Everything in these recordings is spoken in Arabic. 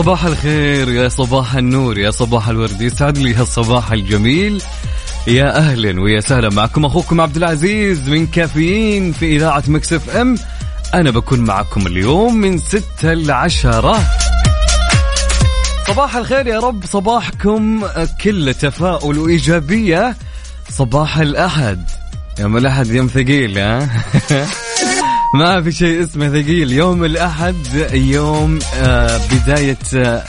صباح الخير يا صباح النور يا صباح الورد. يسعد لي هالصباح الجميل. يا أهلا ويا سهلا معكم أخوكم عبد العزيز من كافيين في إذاعة مكسف إم. أنا بكون معكم اليوم من ستة لعشرة. صباح الخير يا رب صباحكم كله تفاؤل وإيجابية. صباح الأحد. يوم الأحد يوم ثقيل ها؟ ما في شيء اسمه ثقيل. يوم الأحد يوم آه بداية آه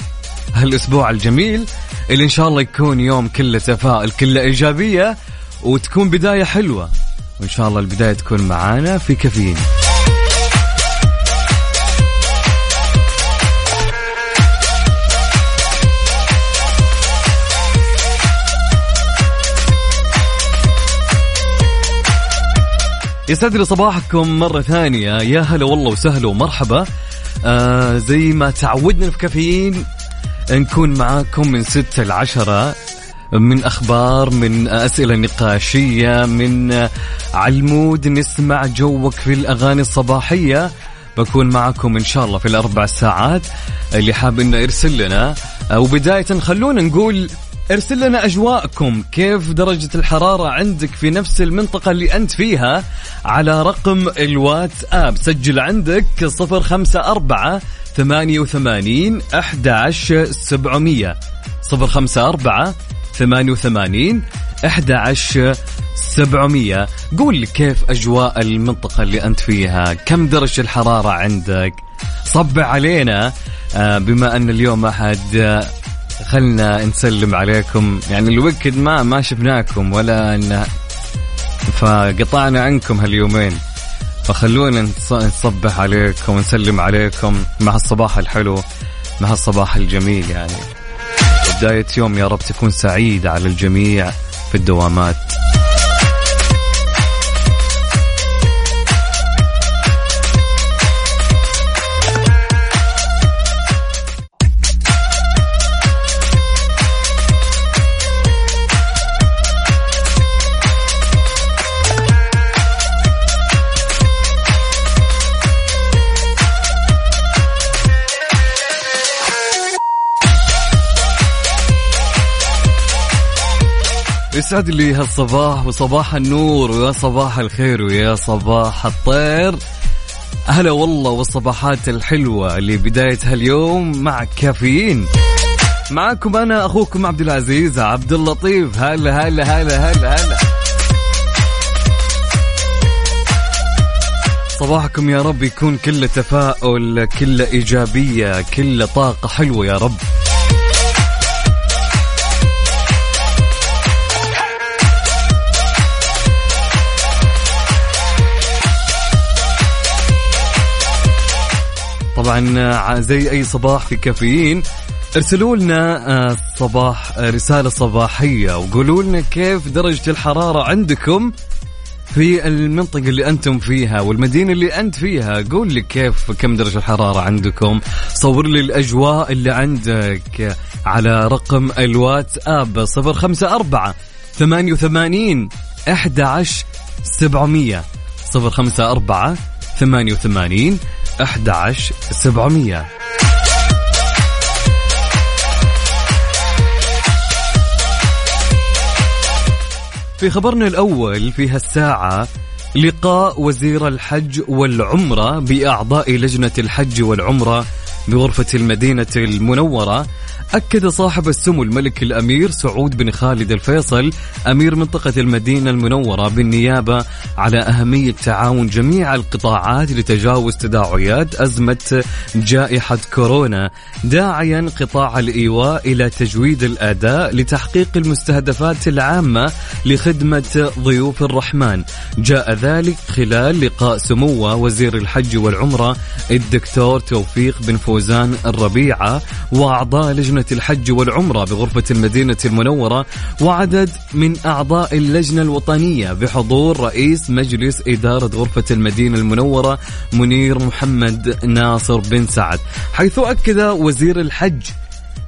هالأسبوع الجميل اللي إن شاء الله يكون يوم كله تفاؤل كله إيجابية وتكون بداية حلوة. وإن شاء الله البداية تكون معانا في كافيين. يسعد لي صباحكم مرة ثانية. يا هلا والله وسهلا ومرحبا. آه زي ما تعودنا في كافيين نكون معاكم من ستة لعشرة من أخبار من أسئلة نقاشية من علمود نسمع جوك في الأغاني الصباحية. بكون معكم إن شاء الله في الأربع ساعات اللي حاب إنه يرسل لنا. آه، وبداية خلونا نقول ارسل لنا أجواءكم. كيف درجة الحرارة عندك في نفس المنطقة اللي أنت فيها؟ على رقم الواتساب. سجل عندك صفر خمسة أربعة ثمانية وثمانين أحد سبعمية. صفر خمسة أربعة ثمانية وثمانين أحد سبعمية. قول لي كيف أجواء المنطقة اللي أنت فيها؟ كم درجة الحرارة عندك؟ صب علينا. آه، بما أن اليوم أحد خلنا نسلم عليكم. يعني الويكد ما ما شفناكم ولا ان فقطعنا عنكم هاليومين. فخلونا نص- نصبح عليكم ونسلم عليكم مع الصباح الحلو مع الصباح الجميل يعني. بداية يوم يا رب تكون سعيدة على الجميع في الدوامات. يسعد لي هالصباح وصباح النور ويا صباح الخير ويا صباح الطير. هلا والله والصباحات الحلوة اللي بداية هاليوم مع كافيين. معكم أنا أخوكم عبد العزيز عبد اللطيف. هلا هلا هلا هلا هلا. صباحكم يا رب يكون كله تفاؤل كله إيجابية كله طاقة حلوة يا رب. طبعا آه، زي أي صباح في كافيين. ارسلوا لنا آه، صباح آه، رسالة صباحية وقولوا لنا كيف درجة الحرارة عندكم في المنطقة اللي أنتم فيها والمدينة اللي أنت فيها. قول لي كيف كم درجة الحرارة عندكم؟ صور لي الأجواء اللي عندك على رقم الواتساب صفر خمسة أربعة ثمانية وثمانين أحد عشر سبعمية صفر خمسة أربعة ثمانية وثمانين أحد عشر سبعمية. في خبرنا الأول في هالساعة لقاء وزير الحج والعمرة بأعضاء لجنة الحج والعمرة بغرفة المدينة المنورة. أكد صاحب السمو الملك الأمير سعود بن خالد الفيصل أمير منطقة المدينة المنورة بالنيابة على أهمية تعاون جميع القطاعات لتجاوز تداعيات أزمة جائحة كورونا داعيا قطاع الإيواء إلى تجويد الأداء لتحقيق المستهدفات العامة لخدمة ضيوف الرحمن. جاء ذلك خلال لقاء سموه وزير الحج والعمرة الدكتور توفيق بن فوزان الربيعة وأعضاء لجنة الحج والعمرة بغرفة المدينة المنورة وعدد من أعضاء اللجنة الوطنية بحضور رئيس مجلس إدارة غرفة المدينة المنورة منير محمد ناصر بن سعد حيث أكد وزير الحج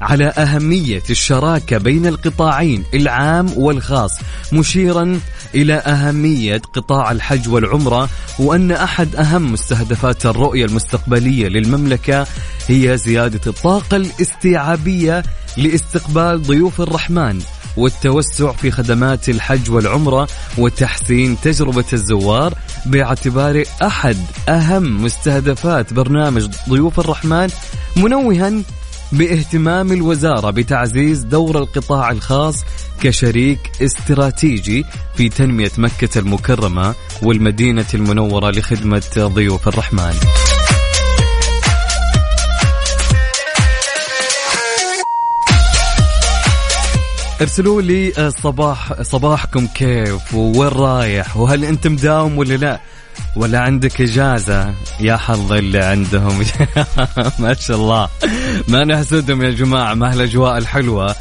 على أهمية الشراكة بين القطاعين العام والخاص مشيرا إلى أهمية قطاع الحج والعمرة وأن أحد أهم مستهدفات الرؤية المستقبلية للمملكة هي زيادة الطاقة الاستيعابية لاستقبال ضيوف الرحمن والتوسع في خدمات الحج والعمرة وتحسين تجربة الزوار باعتباره أحد أهم مستهدفات برنامج ضيوف الرحمن منوها باهتمام الوزارة بتعزيز دور القطاع الخاص كشريك استراتيجي في تنمية مكة المكرمة والمدينة المنورة لخدمة ضيوف الرحمن. ارسلوا لي آه، صباح صباحكم كيف؟ وين رايح؟ وهل انت مداوم ولا لا؟ ولا عندك إجازة؟ يا حظ اللي عندهم. ما شاء الله. ما نحسدهم يا جماعة مع الأجواء الحلوة.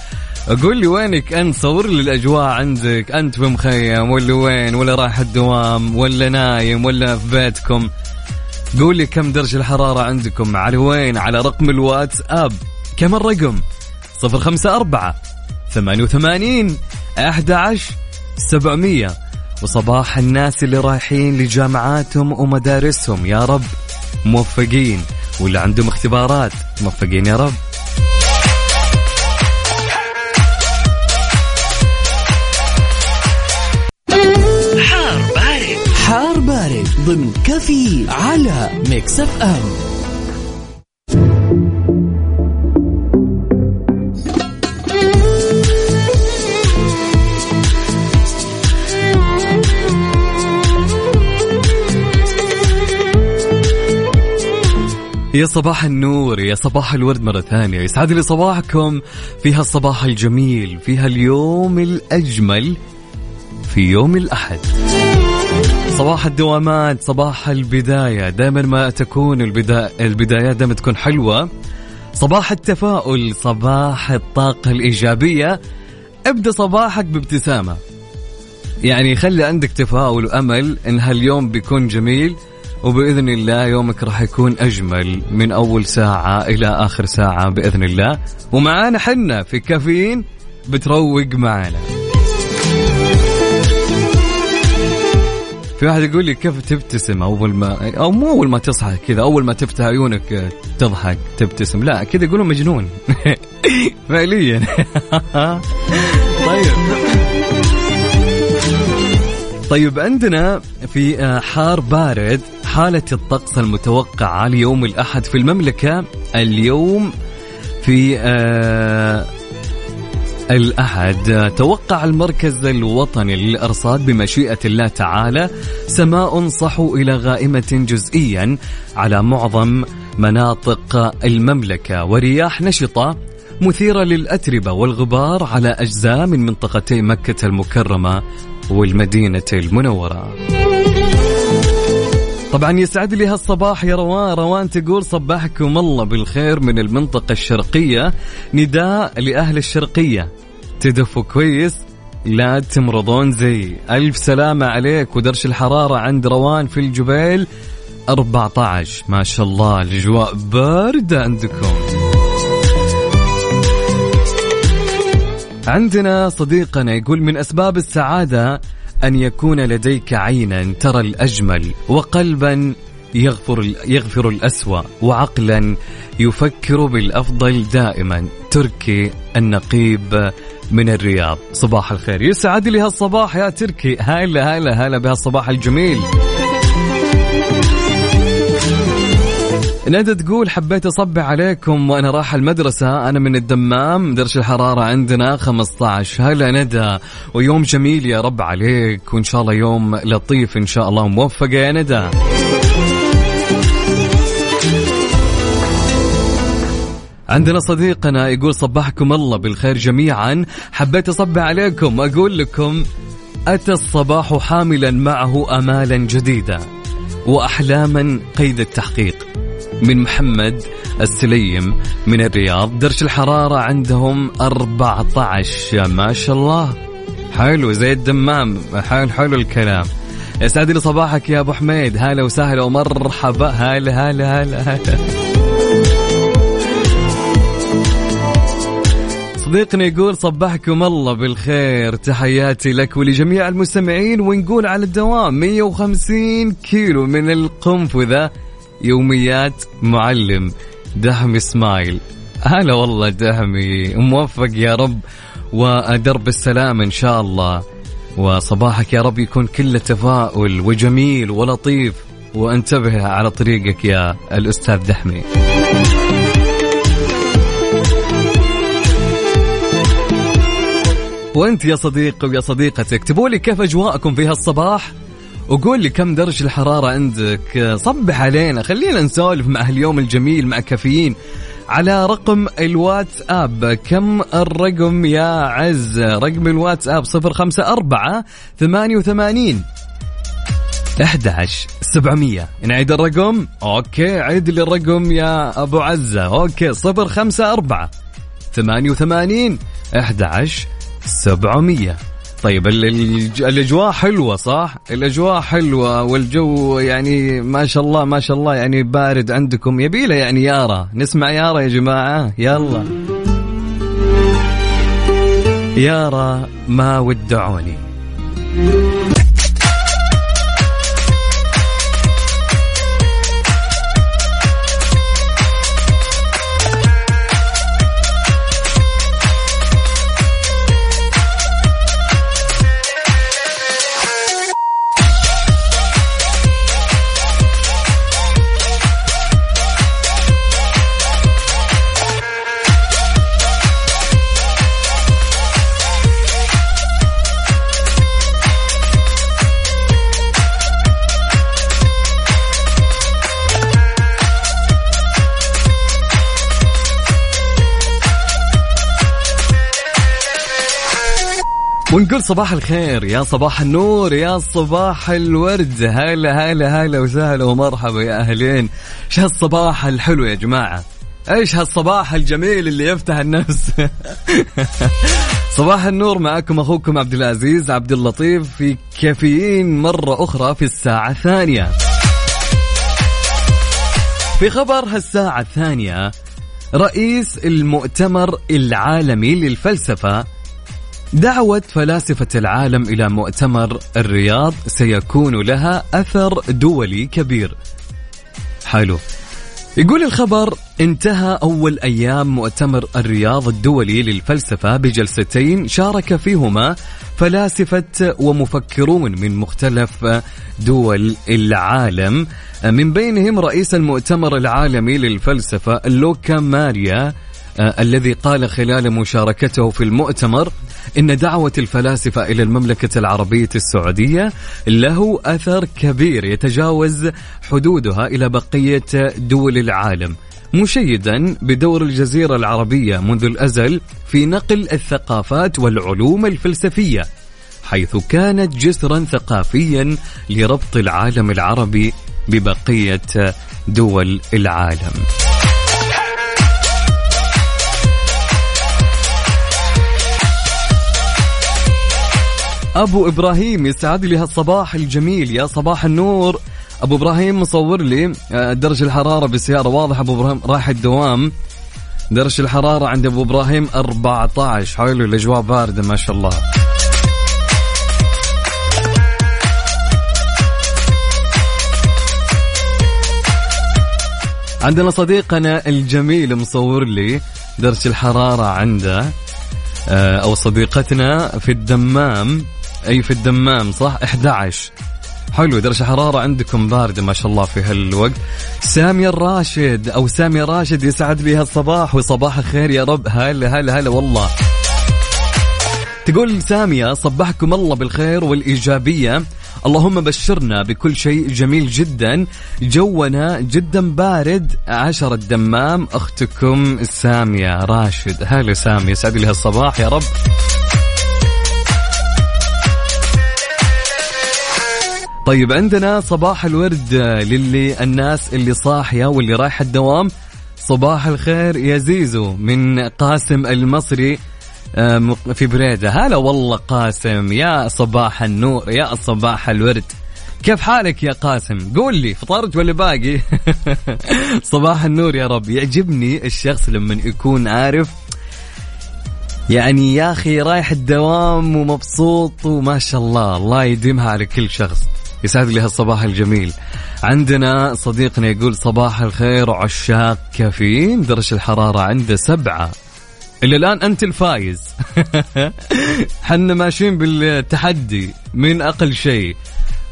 قول لي وينك أنت؟ صور لي الأجواء عندك. أنت في مخيم ولا وين؟ ولا رايح الدوام؟ ولا نايم؟ ولا في بيتكم؟ قول لي كم درجة الحرارة عندكم. على وين؟ على رقم الواتس اب كم الرقم؟ 054 88 11 700 وصباح الناس اللي رايحين لجامعاتهم ومدارسهم يا رب. موفقين. واللي عندهم اختبارات موفقين يا رب. حار بارد ضمن كافيين على Mix FM. يا صباح النور يا صباح الورد مرة ثانية. يسعد لي صباحكم في هالصباح الجميل في هاليوم الأجمل في يوم الأحد. صباح الدوامات صباح البداية. دائما ما تكون البدا... البدايات دائما تكون حلوة. صباح التفاؤل صباح الطاقة الإيجابية. ابدأ صباحك بابتسامة. يعني خلي عندك تفاؤل وأمل إن هاليوم بيكون جميل. وبإذن الله يومك راح يكون أجمل من أول ساعة إلى آخر ساعة بإذن الله. ومعانا حنا في كافيين بتروق معانا. في واحد يقول لي كيف تبتسم أول ما أو مو أول ما تصحى كذا أول ما تفتح عيونك تضحك تبتسم. لا كذا يقولوا مجنون. فعليا. طيب. طيب عندنا في آه، حار بارد حالة الطقس المتوقعة ليوم الأحد في المملكة اليوم في آه الأحد. توقع المركز الوطني للأرصاد بمشيئة الله تعالى سماء صحو إلى غائمة جزئيا على معظم مناطق المملكة ورياح نشطة مثيرة للأتربة والغبار على أجزاء من منطقتي مكة المكرمة والمدينة المنورة. طبعا يسعد لي هالصباح يا روان. روان تقول صباحكم الله بالخير من المنطقة الشرقية. نداء لأهل الشرقية. تدفوا كويس لا تمرضون زي. ألف سلامة عليك ودرش الحرارة عند روان في الجبيل. 14 ما شاء الله الأجواء باردة عندكم. عندنا صديقنا يقول من أسباب السعادة أن يكون لديك عينا ترى الأجمل وقلبا يغفر يغفر الأسوأ وعقلا يفكر بالأفضل دائما. تركي النقيب من الرياض. صباح الخير. يسعد لي هالصباح يا تركي. هلا هلا هلا بهالصباح الجميل. ندى تقول حبيت اصبح عليكم وأنا رايح المدرسة أنا من الدمام درجة الحرارة عندنا 15 هلا ندى. ويوم جميل يا رب عليك وإن شاء الله يوم لطيف إن شاء الله. موفقه يا ندى. عندنا صديقنا يقول صبحكم الله بالخير جميعا حبيت اصبح عليكم أقول لكم أتى الصباح حاملا معه امالا جديدة واحلاما قيد التحقيق. من محمد السليم من الرياض. درجة الحرارة عندهم 14 ما شاء الله. حلو زي الدمام. حلو حلو الكلام. يسعد لي صباحك يا أبو حميد. هلا وسهلا ومرحبا. هلا هلا هلا هلا. صديقنا يقول صبحكم الله بالخير. تحياتي لك ولجميع المستمعين. ونقول على الدوام 150 كيلو من القنفذة. يوميات معلم دحمي سمايل هلا والله دحمي موفق يا رب ودرب السلام إن شاء الله. وصباحك يا رب يكون كله تفاؤل وجميل ولطيف. وانتبه على طريقك يا الأستاذ دحمي وأنت يا صديقي ويا صديقتي اكتبوا لي كيف أجواءكم في هالصباح؟ وقول لي كم درجة الحرارة عندك. صبح علينا. خلينا نسولف مع اليوم الجميل مع كافيين. على رقم الواتس اب كم الرقم يا عز؟ رقم الواتس اب صفر خمسة أربعة ثمانية وثمانين 11 700 نعيد الرقم؟ okay عيد لي الرقم يا أبو عزة. okay صفر خمسة أربعة ثمانية وثمانين 11 700 طيب ال- ال- الأجواء حلوة صح؟ الأجواء حلوة والجو يعني ما شاء الله ما شاء الله يعني بارد عندكم. يبيله يعني يارا. نسمع يارا يا جماعة. يلا. يارا ما ودعوني. ونقول صباح الخير يا صباح النور يا صباح الورد. هلا هلا هلا وسهلا ومرحبا يا أهلين. إيش هالصباح الحلو يا جماعة؟ إيش هالصباح الجميل اللي يفتح النفس؟ صباح النور معكم أخوكم عبد العزيز عبد اللطيف في كافيين مرة أخرى في الساعة الثانية. في خبر هالساعة الثانية رئيس المؤتمر العالمي للفلسفة دعوة فلاسفة العالم إلى مؤتمر الرياض سيكون لها أثر دولي كبير. حلو. يقول الخبر انتهى أول أيام مؤتمر الرياض الدولي للفلسفة بجلستين شارك فيهما فلاسفة ومفكرون من مختلف دول العالم من بينهم رئيس المؤتمر العالمي للفلسفة لوكا ماريا آه، الذي قال خلال مشاركته في المؤتمر إن دعوة الفلاسفة إلى المملكة العربية السعودية له أثر كبير يتجاوز حدودها إلى بقية دول العالم مشيدا بدور الجزيرة العربية منذ الأزل في نقل الثقافات والعلوم الفلسفية حيث كانت جسرا ثقافيا لربط العالم العربي ببقية دول العالم. أبو إبراهيم يسعد لي هالصباح الجميل. يا صباح النور. أبو إبراهيم مصور لي آه، درجه الحرارة بالسياره واضح أبو إبراهيم رايح الدوام. درجه الحرارة عند أبو إبراهيم 14 حلو الأجواء باردة ما شاء الله. عندنا صديقنا الجميل مصور لي درجة الحرارة عنده آه، أو صديقتنا في الدمام. أي في الدمام صح؟ 11 حلو درجة حرارة عندكم باردة ما شاء الله في هالوقت. سامية الراشد أو سامية راشد يسعد لي هالصباح وصباح الخير يا رب. هلا هلا هلا والله. تقول سامية صبحكم الله بالخير والإيجابية. اللهم بشرنا بكل شيء جميل جدا. جونا جدا بارد. عشر الدمام أختكم سامية راشد. هلا سامية سعد لي هالصباح يا رب. طيب عندنا صباح الورد للي الناس اللي صاحية واللي رايحة الدوام. صباح الخير يا زيزو من قاسم المصري في بريدة. هلا والله قاسم يا صباح النور يا صباح الورد. كيف حالك يا قاسم؟ قول لي فطرت ولا باقي؟ صباح النور يا رب. يعجبني الشخص لما يكون عارف يعني يا أخي رايح الدوام ومبسوط وما شاء الله الله يديمها على كل شخص. يسعد لي هالصباح الجميل. عندنا صديقنا يقول صباح الخير وعشاق كافيين درجة الحرارة عنده سبعة. إلا الآن أنت الفايز. حنا ماشيين بالتحدي من أقل شيء.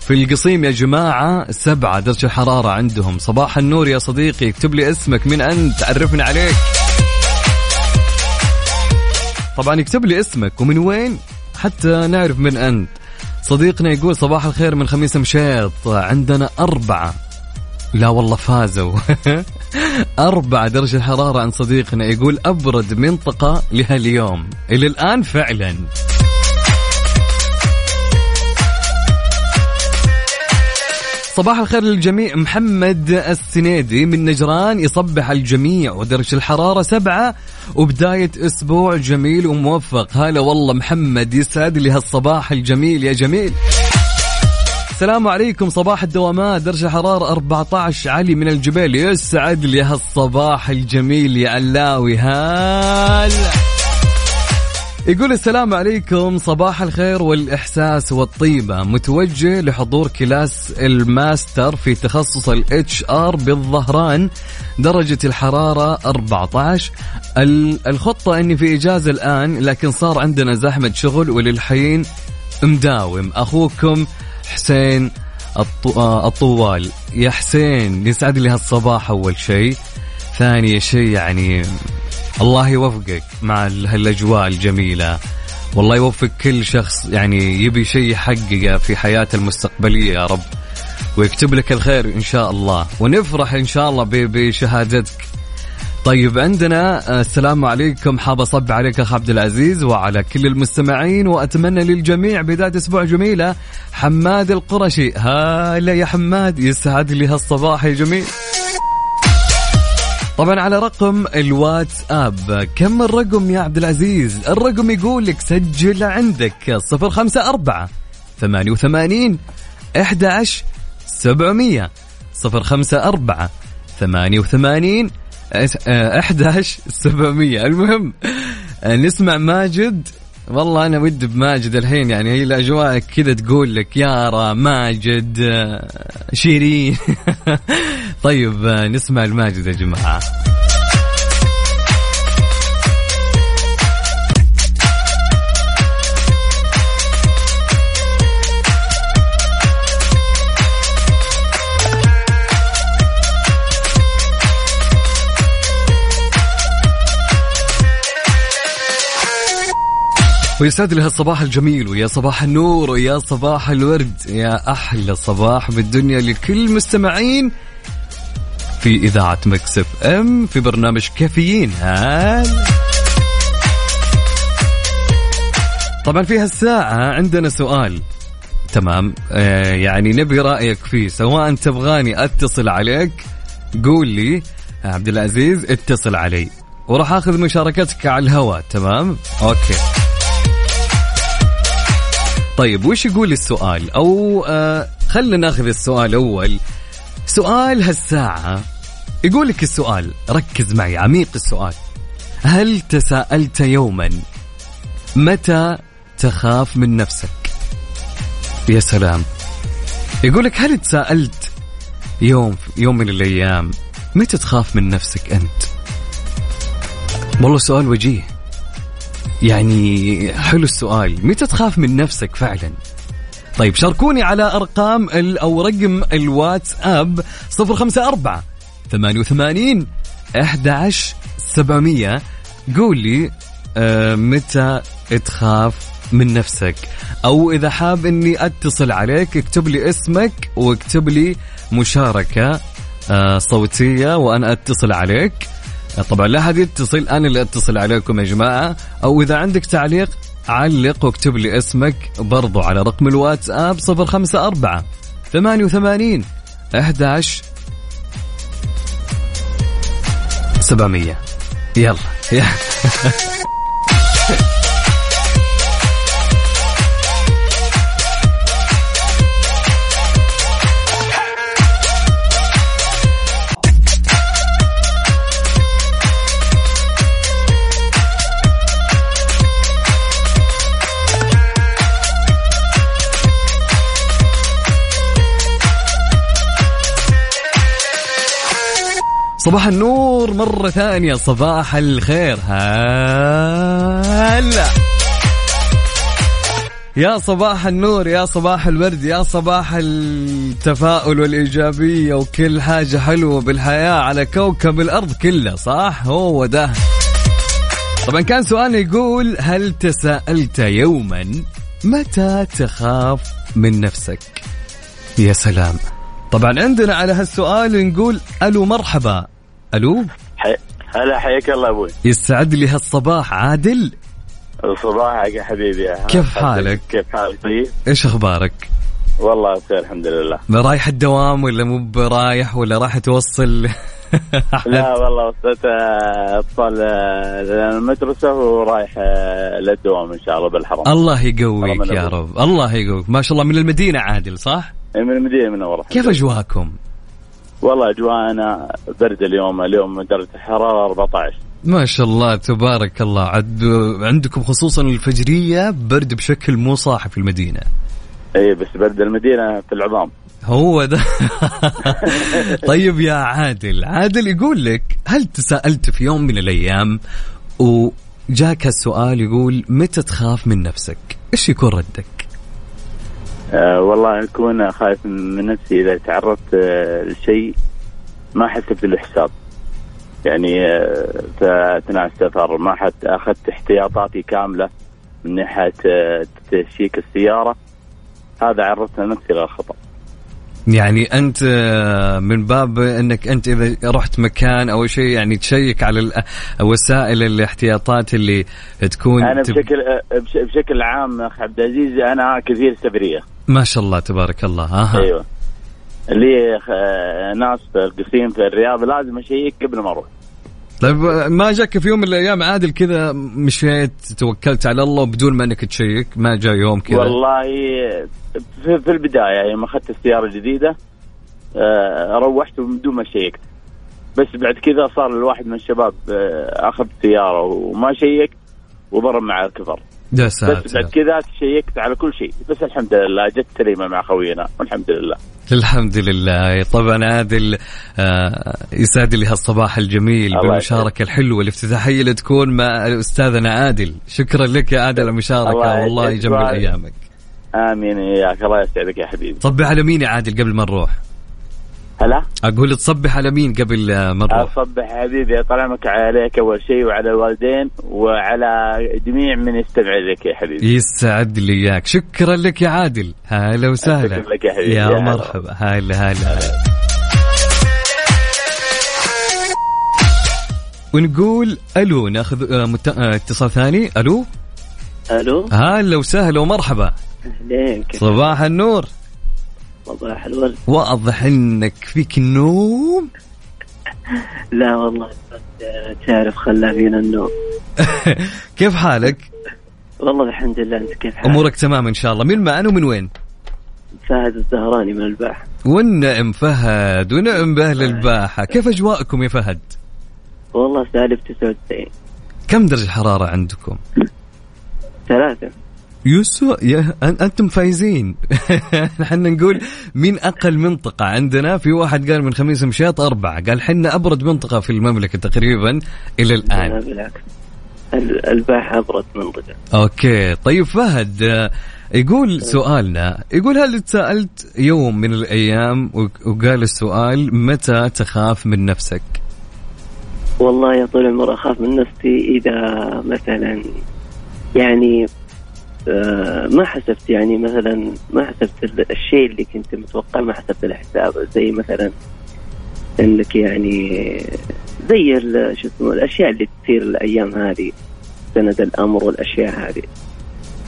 في القصيم يا جماعة سبعة درجة الحرارة عندهم. صباح النور يا صديقي اكتب لي اسمك من أنت عرفني عليك. طبعا يكتب لي اسمك ومن وين؟ حتى نعرف من أنت. صديقنا يقول صباح الخير من خميس مشيط. عندنا أربعة. لا والله فازوا. أربعة درجة الحرارة عند صديقنا. يقول أبرد منطقة لهاليوم إلى الآن فعلا. صباح الخير للجميع. محمد السنيدي من نجران يصبح الجميع ودرجة الحرارة سبعة وبداية أسبوع جميل وموفق. هلا والله محمد يسعد لي هالصباح الجميل يا جميل. السلام عليكم. صباح الدوامات. درجة الحرارة 14 علي من الجبال يسعد لي هالصباح الجميل يا علاوي. هلا. يقول السلام عليكم صباح الخير والإحساس والطيبة. متوجه لحضور class ال master في تخصص ال HR بالظهران درجة الحرارة 14 ال- الخطة إني في إجازة الآن لكن صار عندنا زحمة شغل وللحين مداوم. أخوكم حسين آه، الطوال. يا حسين يسعد لي هالصباح أول شيء. ثاني شيء يعني الله يوفقك مع ال- هالاجواء الجميلة. والله يوفق كل شخص يعني يبي شيء يحققه في حياته المستقبلية يا رب. ويكتب لك الخير إن شاء الله. ونفرح إن شاء الله بشهادتك. طيب عندنا آه، السلام عليكم. حاب أصب عليك أخ عبد العزيز وعلى كل المستمعين وأتمنى للجميع بداية أسبوع جميلة. حماد القرشي. هلا يا حماد. يسعد لي هالصباح يا جميل. طبعا على رقم الواتساب. كم الرقم يا عبد العزيز؟ الرقم يقول لك سجل عندك صفر خمسة أربعة ثمانية وثمانين إحدى عشر سبعمية صفر خمسة أربعة ثمانية وثمانين إحدى عشر سبعمية. المهم آه، نسمع ماجد. والله أنا ودي بماجد الحين يعني هي الأجواء كذا تقول لك يارا ماجد آه، شيرين. طيب آه، نسمع الماجد يا جماعة. ويسعد لي هالصباح الجميل ويا صباح النور ويا صباح الورد. يا أحلى صباح بالدنيا لكل مستمعين في إذاعة Mix FM في برنامج كافيين. هلا طبعا في هالساعة عندنا سؤال. تمام؟ آه يعني نبي رأيك فيه. سواء تبغاني أتصل عليك قول لي عبد العزيز اتصل علي. وراح أخذ مشاركتك على الهواء. تمام؟ أوكي. طيب وش يقول السؤال؟ أو آه خلينا ناخذ السؤال أول. سؤال هالساعة. يقول لك السؤال ركز معي عميق السؤال. هل تساءلت يوما؟ متى تخاف من نفسك؟ يا سلام. يقول لك هل تساءلت يوم يوم من الأيام؟ متى تخاف من نفسك أنت؟ والله سؤال وجيه. يعني حلو السؤال. متى تخاف من نفسك فعلا؟ طيب شاركوني على أرقام أو رقم الواتساب 054 88 11 700 قول لي آه متى تخاف من نفسك؟ أو إذا حاب إني أتصل عليك اكتب لي اسمك واكتب لي مشاركة آه صوتية وأنا أتصل عليك. طبعا لا أحد يتصل أنا اللي أتصل عليكم يا جماعة. أو إذا عندك تعليق علق واكتب لي اسمك برضو على رقم الواتساب 054 88 11 700 يلا يلا صباح النور مرة ثانية صباح الخير. هلا. يا صباح النور يا صباح الورد يا صباح التفاؤل والإيجابية وكل حاجة حلوة بالحياة على كوكب الأرض كله صح؟ هو ده. طبعا كان سؤالنا يقول هل تساءلت يوما متى تخاف من نفسك؟ يا سلام. طبعا عندنا على هالسؤال نقول ألو مرحبا. ألو؟ حي... هلا حياك الله أبوي. يسعد لي هالصباح عادل؟ صباحك يا حبيبي. كيف حالك؟ كيف حالك؟ طيب؟ إيش أخبارك؟ والله بخير الحمد لله. رايح الدوام ولا مو برايح ولا راح توصل؟ لا والله وصلت آه، أطفال آه، المدرسة ورايح آه، للدوام إن شاء الله بالحرم. الله يقويك يا. رب الله يقويك. ما شاء الله من المدينة عادل صح؟ من المدينة المنوره كيف أجواءكم؟ والله اجواءنا برد اليوم اليوم درجة الحرارة 14 ما شاء الله تبارك الله. عد عندكم خصوصا الفجرية برد بشكل مو صاحي في المدينة. اي بس برد المدينة في العظام. هو ده. طيب يا عادل عادل يقول لك هل تساءلت في يوم من الأيام وجاك السؤال يقول متى تخاف من نفسك؟ إيش يكون ردك؟ آه والله أكون خايف من نفسي إذا تعرضت آه لشيء ما حسبت له حساب يعني آه أثناء السفر ما حد أخذت احتياطاتي كاملة من ناحية تشيك السيارة. هذا عرضت نفسي للخطأ. يعني أنت آه، من باب إنك أنت إذا رحت مكان أو شيء يعني تشيك على وسائل الاحتياطات اللي تكون أنا تب- بشكل آه بش- بشكل عام اخ عبد العزيز أنا كثير سفرية. ما شاء الله تبارك الله. أها أيوه. اللي آه ناس في القصيم في الرياض لازم أشيك قبل ما أروح. طيب ما جاك في يوم من الأيام عادل كذا مشيت توكلت على الله بدون ما إنك تشيك ما جاء يوم كذا. والله في, البداية يوم أخذت السيارة الجديدة آه، روحت بدون ما شيكت. بس بعد كذا صار الواحد من الشباب آه، أخذ سياره وما شيك وضرب مع الكفر. يا بس ساتر بعد كذا شيكت على كل شيء. بس الحمد لله جت سليمه مع خوينا. والحمد لله. الحمد لله. طبعا عادل آه، يسعد لي هالصباح الجميل الله بالمشاركة الحلوة الافتتاحية اللي تكون مع أستاذنا عادل. شكرا لك يا عادل الله والله. يجمل أيامك. آمين اياك الله يسعدك يا حبيبي. صبح على مين يا عادل قبل ما نروح؟ هلا؟ أقول تصبح على مين قبل ما نروح أصبح حبيبي طال عمرك عليك أول شيء وعلى الوالدين وعلى جميع من يستمع لك يا حبيبي. يسعد لي إياك. شكرا لك يا عادل. هلا وسهلا. شكرا لك يا حبيبي. يا يا هلا. مرحبا. هلا هلا ونقول ألو ناخذ مت... اتصال ثاني. ألو؟ ألو؟ هلا وسهلا ومرحبا. أهلين صباح النور. صباح الورد. واضح إنك فيك النوم. لا والله بس تعرف خلى فينا النوم. كيف حالك؟ والله الحمد لله أنت كيف حالك؟ أمورك تمام إن شاء الله. من معنا ومن وين؟ فهد الزهراني من الباحة. والنعم فهد ونعم بأهل الباحة. كيف أجواءكم يا فهد؟ والله سالب 99 كم درجة الحراره عندكم؟ ثلاثة. يسوع يا أنتم فايزين. إحنا نقول مين أقل منطقة عندنا؟ في واحد قال من خميس مشيط أربعة. قال حنا أبرد منطقة في المملكة تقريبا إلى لا الان بالعكس. ال- الباحة أبرد منطقة. أوكي. طيب فهد يقول سؤالنا. يقول هل تساءلت يوم من الأيام وق- وقال السؤال متى تخاف من نفسك؟ والله يا طول العمر أخاف من نفسي إذا مثلا يعني ما حسبت يعني مثلا ما حسبت ال- الشيء اللي كنت متوقع ما حسبت الحساب زي مثلا إنك يعني زي شو اسمه الأشياء اللي تصير الأيام هذه سند الأمر والأشياء هذه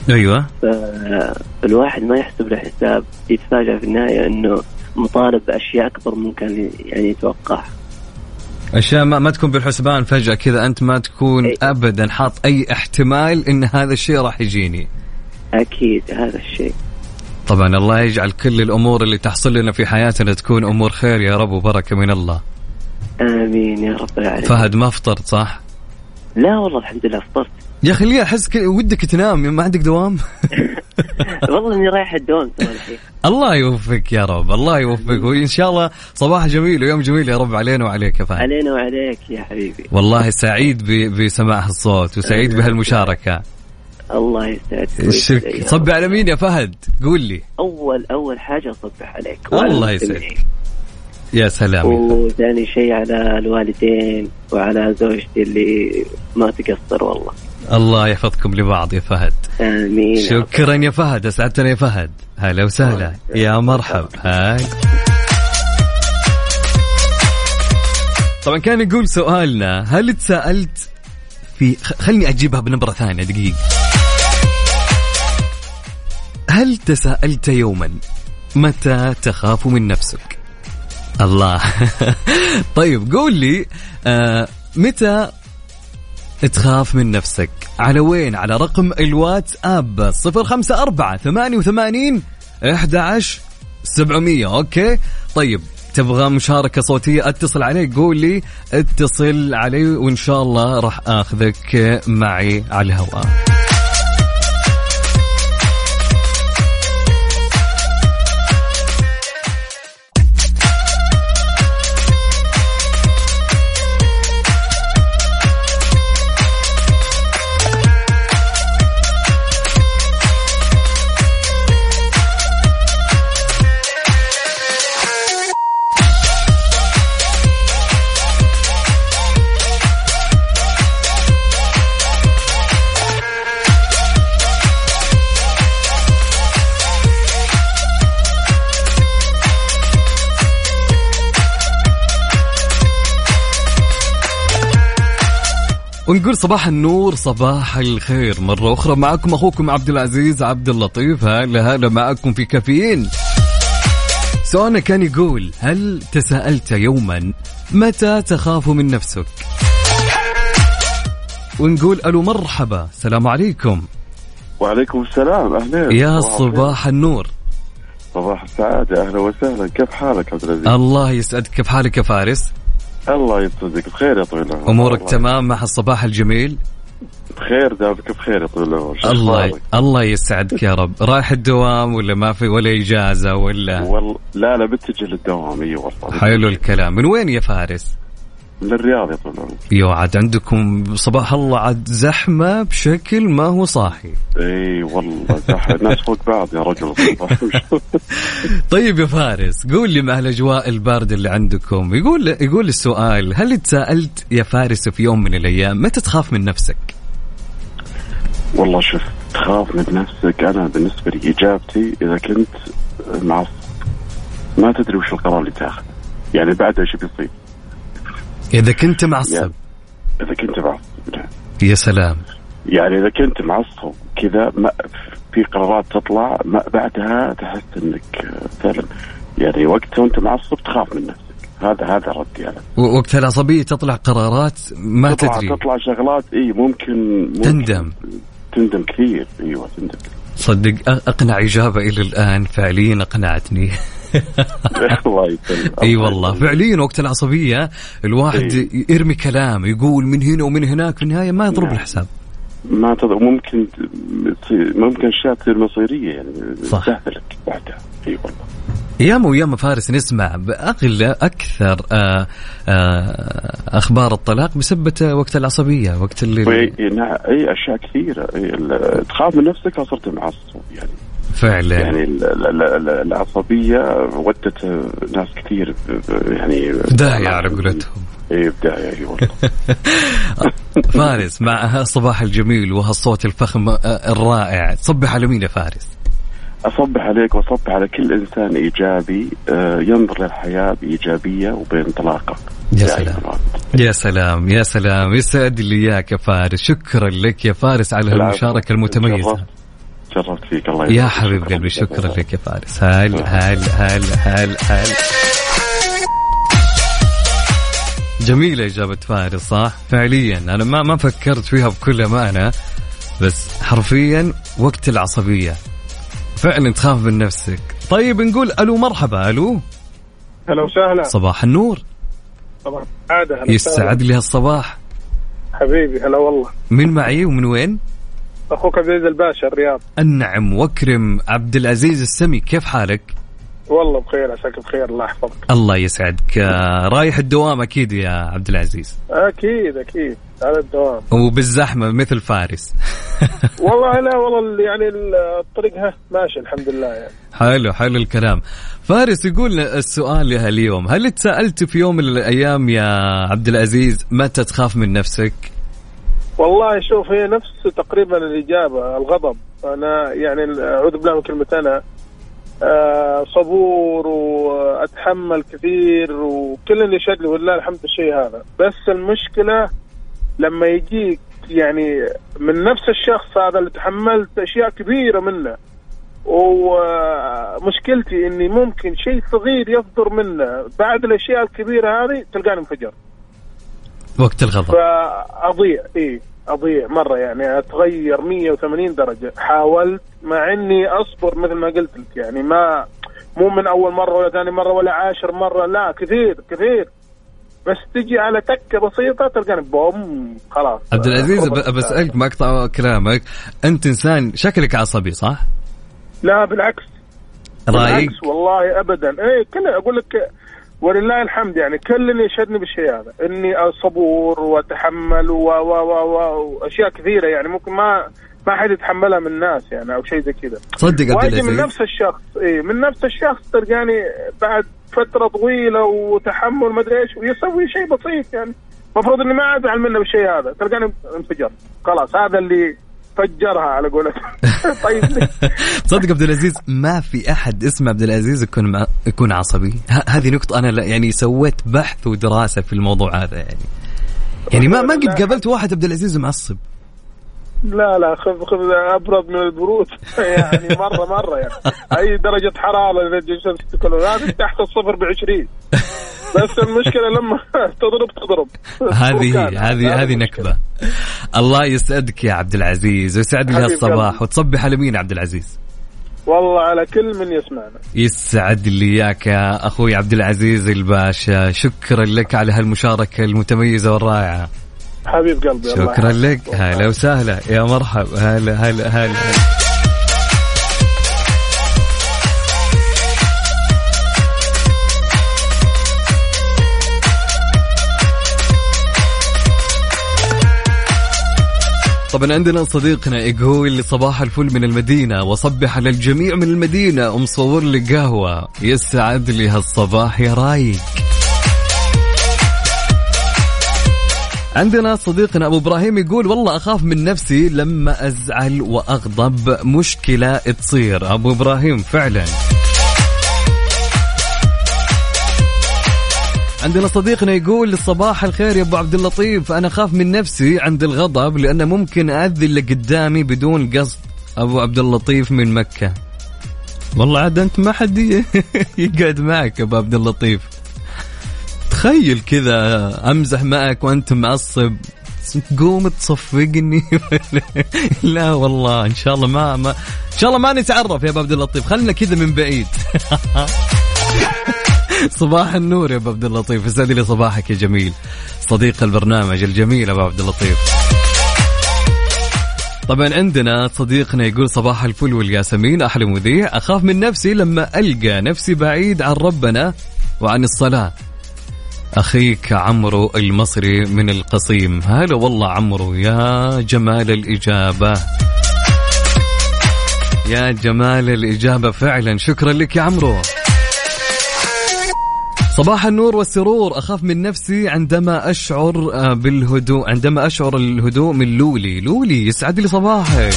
أيوه فالواحد ما يحسب له حساب يتفاجأ في النهاية إنه مطالب بأشياء أكبر من كان يعني يتوقعها أشياء ما, ما تكون بالحسبان فجأة كذا أنت ما تكون. ابدا حاط أي احتمال إن هذا الشيء راح يجيني. أكيد هذا الشيء. طبعا الله يجعل كل الأمور اللي تحصل لنا في حياتنا تكون أمور خير يا رب وبركة من الله. آمين يا رب العالمين. فهد ما فطرت صح؟ لا والله الحمد لله فطرت. يا أخي ليه أحس ودك تنام ما عندك دوام؟ والله إني رايح الدوام الله يوفقك يا رب الله يوفقك. وإن شاء الله صباح جميل ويوم جميل يا رب علينا وعليك يا فهد. علينا وعليك يا حبيبي. والله سعيد بسماع الصوت وسعيد بهالمشاركة. الله يسعدك. ويسعدك. صب على مين يا فهد؟ قول لي. أول أول حاجة اصبح عليك. الله يسعدك. يا سلام وثاني شيء على الوالدين وعلى زوجتي اللي ما تقصر والله. الله يحفظكم لبعض يا فهد. آمين. شكرا يا فهد. أسعدتنا يا فهد. هلا وسهلا. يا مرحب هاي. طبعا كان يقول سؤالنا هل تساءلت في خلني أجيبها بنبرة ثانية دقيقة. هل تساءلت يوما متى تخاف من نفسك؟ الله. طيب قول لي آه متى تخاف من نفسك؟ على وين؟ على رقم الواتساب صفر خمسة أربعة ثمانية وثمانين إحدى عشر سبعمية. أوكي. طيب تبغى مشاركة صوتية؟ اتصل علي. قول لي اتصل علي وإن شاء الله راح آخذك معي على الهواء. ونقول صباح النور صباح الخير. مرة أخرى معكم أخوكم عبد العزيز عبد اللطيف. هلا هلا معكم في كافيين. سؤالنا كان يقول هل تساءلت يوما متى تخاف من نفسك؟ ونقول ألو مرحبا السلام عليكم. وعليكم السلام أهلين. يا صباح النور. صباح السعادة أهلا وسهلا. كيف حالك عبد العزيز؟ الله يسعدك. كيف حالك يا فارس؟ الله يسعدك بخير يا طويل العمر. أمورك الله- تمام؟ مع الصباح الجميل. بخير دامك بخير يا طويل العمر. الله أخبارك؟ الله يسعدك يا رب. رايح الدوام ولا ما في ولا إجازة ولا؟ والله لا لا بتجي للدوام. اي والله حلو الكلام. من وين يا فارس؟ من الرياض يا طويل العمر. يو عاد عندكم صباح الله عاد زحمة بشكل ما هو صاحي. إي والله زحمة الناس فوق بعض يا رجل. طيب يا فارس قول لي مع الأجواء البارد اللي عندكم. يقول يقول السؤال هل تساءلت يا فارس في يوم من الأيام متى تخاف من نفسك؟ والله شوف تخاف من نفسك أنا بالنسبة لي إجابتي إذا كنت معصب ما تدري وش القرار اللي تاخذه. يعني بعد إيش بيصير؟ إذا كنت معصب إذا كنت معصب. يا سلام. يعني إذا كنت معصب كذا ما في قرارات تطلع ما بعدها تحس إنك فعلا يعني وقتها وأنت معصب تخاف من نفسك. هذا هذا ردي أنا و- وقت العصبية تطلع قرارات ما تطلع تدري. تطلع شغلات إي ممكن, ممكن تندم. تندم كثير. إيوه تندم. صدق أقنع إجابة إلى الآن فعليا أقنعتني. الله يسلمك. إي والله. فعليا وقت العصبية الواحد. يرمي كلام يقول من هنا ومن هناك في النهاية ما يضرب نعم. الحساب. ما تض... ممكن ممكن أشياء تصير مصيرية يعني. صح. تهلك بعدها إي والله. ياما وياما فارس نسمع بأغلى أكثر آآ آآ أخبار الطلاق بسبه وقت العصبية وقت اللي نعم. إي أشياء كثيرة. تخاف من نفسك صرت معصب يعني. فعلا. يعني ال- ال- ال- العصبية ودت ناس كثير يعني في داهية على قولتهم. اي بدايه اي والله. فارس مع هالصباح الجميل وهالصوت الفخم آه، الرائع صبح على مين يا فارس؟ أصبح عليك وأصبح على كل إنسان إيجابي آه، ينظر للحياة بإيجابية وبانطلاقه يا سلام. يا سلام يا سلام. يسعد لي إياك يا فارس. شكرا لك يا فارس على العفو. هالمشاركة المتميزة شرفت- شرفت فيك الله يا يسعدك. حبيب قلبي شكرا لك يا فارس. هل هل هل هل هل؟ جميلة إجابة فارس صح؟ فعليا. أنا ما ما فكرت فيها بكل أمانة بس حرفيا وقت العصبية. فعلا تخاف من نفسك. طيب نقول ألو مرحبا ألو. هلا وسهلا. صباح النور. طبعا عادة هلا يسعد لي هالصباح. حبيبي هلا والله. من معي ومن وين؟ أخوك عبد العزيز الباشا الرياض. النعم واكرم عبد العزيز السمي كيف حالك؟ والله بخير عساك بخير الله يحفظك. الله يسعدك. آه، رايح الدوام أكيد يا عبد العزيز. أكيد أكيد على الدوام. وبالزحمة مثل فارس. والله لا والله يعني الطريق ها ماشي الحمد لله يعني. حلو حلو الكلام. فارس يقول السؤال لها اليوم. هل تسألت في يوم من الأيام يا عبد العزيز متى تخاف من نفسك؟ والله شوف هي نفس تقريبا الإجابة الغضب. أنا يعني أعوذ بالله من كلمة أنا. آه، صبور وأتحمل كثير وكل يشهد لي ولله الحمد الشيء هذا. بس المشكلة لما يجيك يعني من نفس الشخص هذا اللي تحملت أشياء كبيرة منه ومشكلتي إني ممكن شيء صغير يصدر منه بعد الأشياء الكبيرة هذه تلقاني انفجر. وقت الغضب. فأضيع إي أضيع مرة يعني أتغير 180 درجة. حاولت مع إني أصبر مثل ما قلت لك يعني ما مو من أول مرة ولا ثاني مرة ولا عاشر مرة لا كثير كثير. بس تجي على تكة بسيطة تلقاني بوم خلاص. عبد العزيز خبط. ب- بسألك ما أقطع كلامك. أنت إنسان شكلك عصبي صح؟ لا بالعكس. رايق بالعكس والله ابدا. إيه كل أقول لك ولله الحمد يعني كل يشهدني بالشيء هذا. إني صبور وأتحمل و و و واشياء كثيرة يعني ممكن ما ما حد يتحملها من الناس يعني أو شيء زي كذا. صدق عبد وأجي من نفس الشخص إيه من نفس الشخص تلقاني بعد فترة طويلة وتحمل ما أدري إيش ويسوي شيء بسيط يعني. المفروض إني ما أزعل منه بالشيء هذا. تلقاني انفجر. خلاص هذا اللي فجرها على قولتهم. طيب. ليه؟ صدق عبد العزيز ما في أحد اسمه عبد العزيز يكون مع... يكون عصبي. هذه نقطة أنا لا- يعني سويت بحث ودراسة في الموضوع هذا يعني. يعني ما ما قد قابلت واحد عبد العزيز معصب. لا لا خذ خذ أبرد من البرود. يعني مرة مرة يعني. أي درجة حرارة إذا كله هذه تحت الصفر ب 20 بس المشكلة لما تضرب تضرب. هذه. هذه هذه. نكبة. الله يسعدك يا عبد العزيز ويسعد لي حبيب هالصباح. وتصبح على مين يا عبد العزيز؟ والله على كل من يسمعنا. يسعد لي إياك يا أخوي عبد العزيز الباشا. شكرا لك على هالمشاركة المتميزة والرائعة. حبيب قلبي شكرا. لك. هلا وسهلا. يا مرحبا. هلا هلا هلا. طبعا عندنا صديقنا يقول صباح الفل من المدينة. وصبح على الجميع من المدينة. ومصور لي قهوة يسعد لي هالصباح يا رايق. عندنا صديقنا أبو إبراهيم يقول والله أخاف من نفسي لما أزعل وأغضب مشكلة تصير. أبو إبراهيم فعلا. عندنا صديقنا يقول صباح الخير يا أبو عبد اللطيف. أنا أخاف من نفسي عند الغضب لأنه ممكن اذي اللي قدامي بدون قصد. أبو عبد اللطيف من مكة. والله عاد أنت ما حد يقعد معك أبو عبد اللطيف. تخيل كذا أمزح معك وأنت معصب. تقوم تصفقني. لا والله إن شاء الله ما ما إن شاء الله ما نتعرف يا أبو عبد اللطيف. خلنا كذا من بعيد. صباح النور يا أبو عبد اللطيف. يسعد لي صباحك يا جميل. صديق البرنامج الجميل أبو عبد اللطيف. طبعا عندنا صديقنا يقول صباح الفل والياسمين. أحلى مذيع. أخاف من نفسي لما ألقى نفسي بعيد عن ربنا وعن الصلاة. أخيك عمرو المصري من القصيم. هلا والله عمرو يا جمال الإجابة. يا جمال الإجابة فعلا. شكرا لك يا عمرو. صباح النور والسرور. أخاف من نفسي عندما أشعر آه، بالهدوء عندما أشعر الهدوء من لولي. لولي يسعد لي صباحك.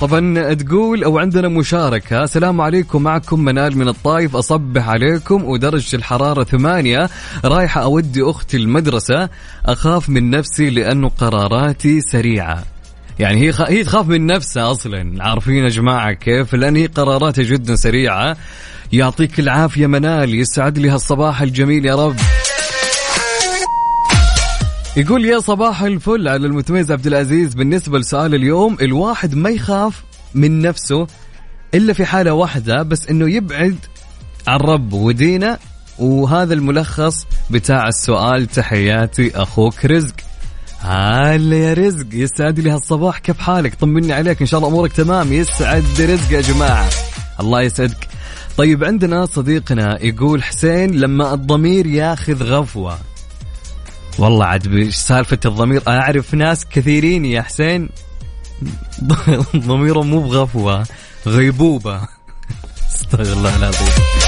طبعا تقول أو عندنا مشاركة. السلام عليكم معكم منال من الطايف. أصبح عليكم ودرجة الحرارة ثمانية. رايحة أودي أختي المدرسة. أخاف من نفسي لأنه قراراتي سريعة. يعني هي خ... هي تخاف من نفسها أصلا. عارفين يا جماعة كيف؟ لأن هي قراراتها جدا سريعة. يعطيك العافية منال. يسعد لي هالصباح الجميل يا رب. يقول يا صباح الفل على المتميز عبد العزيز. بالنسبة لسؤال اليوم الواحد ما يخاف من نفسه إلا في حالة واحدة بس إنه يبعد عن رب ودينه. وهذا الملخص بتاع السؤال. تحياتي أخوك رزق. هلا يا رزق يسعد لي هالصباح؟ كيف حالك؟ طمني عليك إن شاء الله أمورك تمام. يسعد رزق يا جماعة. الله يسعدك. طيب عندنا صديقنا يقول حسين لما الضمير ياخذ غفوة. والله عاد سالفة الضمير أعرف ناس كثيرين يا حسين. ضميرهم مو بغفوة غيبوبة. استغفر الله العظيم.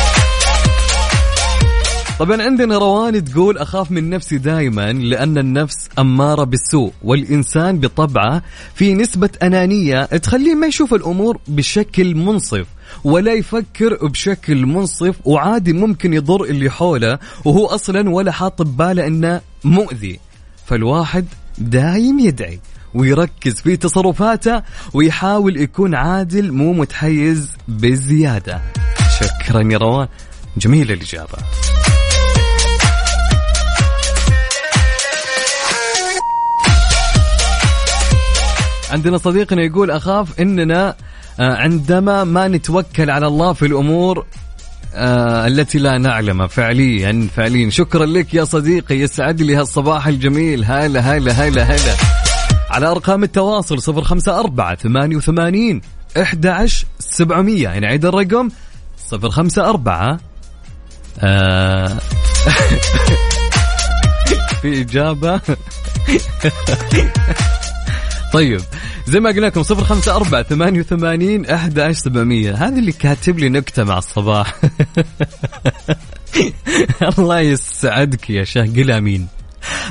طبعا عندنا روان تقول أخاف من نفسي دائما لأن النفس أمارة بالسوء والإنسان بطبعه في نسبة أنانية. تخليه ما يشوف الأمور بشكل منصف ولا يفكر بشكل منصف وعادي ممكن يضر اللي حوله وهو أصلا ولا حاط بباله إنه مؤذي. فالواحد دايم يدعي ويركز في تصرفاته ويحاول يكون عادل مو متحيز بزيادة. شكرا يا روان. جميلة الإجابة. عندنا صديقنا يقول أخاف إننا آه، عندما ما نتوكل على الله في الأمور آه التي لا نعلمها فعليا فعليا. شكرا لك يا صديقي يسعد لي هالصباح الجميل. هلا هلا هلا هلا. على أرقام التواصل 054 88 11 700 نعيد الرقم. 054 آه في إجابة. طيب زي ما قلنا لكم صفر خمسة أربعة ثمانية وثمانين أحد عشر سبعمية. هذا اللي كاتب لي نكتة مع الصباح. الله يسعدك يا شاه قل أمين.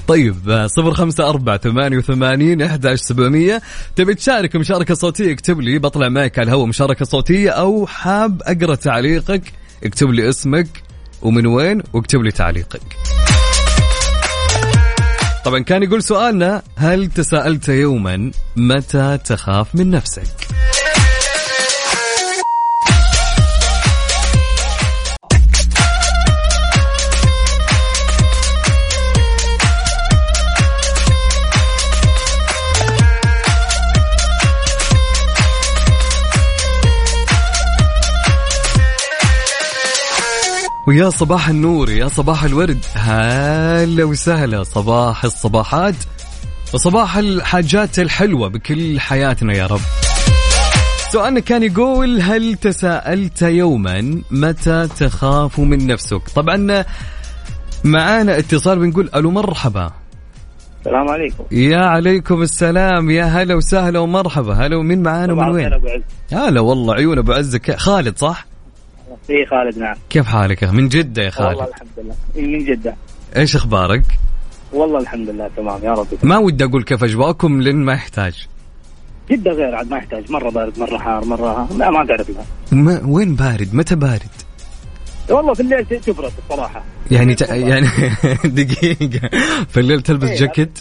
طيب صفر خمسة أربعة ثمانية وثمانين أحد سبعمية. تبي تشارك مشاركة صوتية اكتب لي بطلع معك على الهواء مشاركة صوتية أو حاب أقرأ تعليقك اكتب لي اسمك ومن وين واكتب لي تعليقك. طبعا كان يقول سؤالنا هل تساءلت يوما متى تخاف من نفسك؟ ويا صباح النور يا صباح الورد. هلا وسهلا صباح الصباحات وصباح الحاجات الحلوة بكل حياتنا يا رب. سؤالنا كان يقول هل تساءلت يوما متى تخاف من نفسك؟ طبعا معانا اتصال بنقول ألو مرحبا. السلام عليكم. يا عليكم السلام يا هلا وسهلا ومرحبا. هلا ومين معانا ومن وين؟ هلا والله عيون أبو عزك خالد صح؟ إي خالد نعم. كيف حالك؟ من جدة يا والله خالد الحمد لله. من جدة. إيش أخبارك؟ والله الحمد لله تمام يا رب. ما ودي أقول كيف أجواءكم لأن ما يحتاج. جدة غير عاد ما يحتاج. مرة بارد مرة حار مرة لا ما تعرف لها ما وين بارد؟ متى بارد؟ والله في الليل تبرد الصراحة. يعني ت... يعني دقيقة. في الليل تلبس إيه. جاكيت؟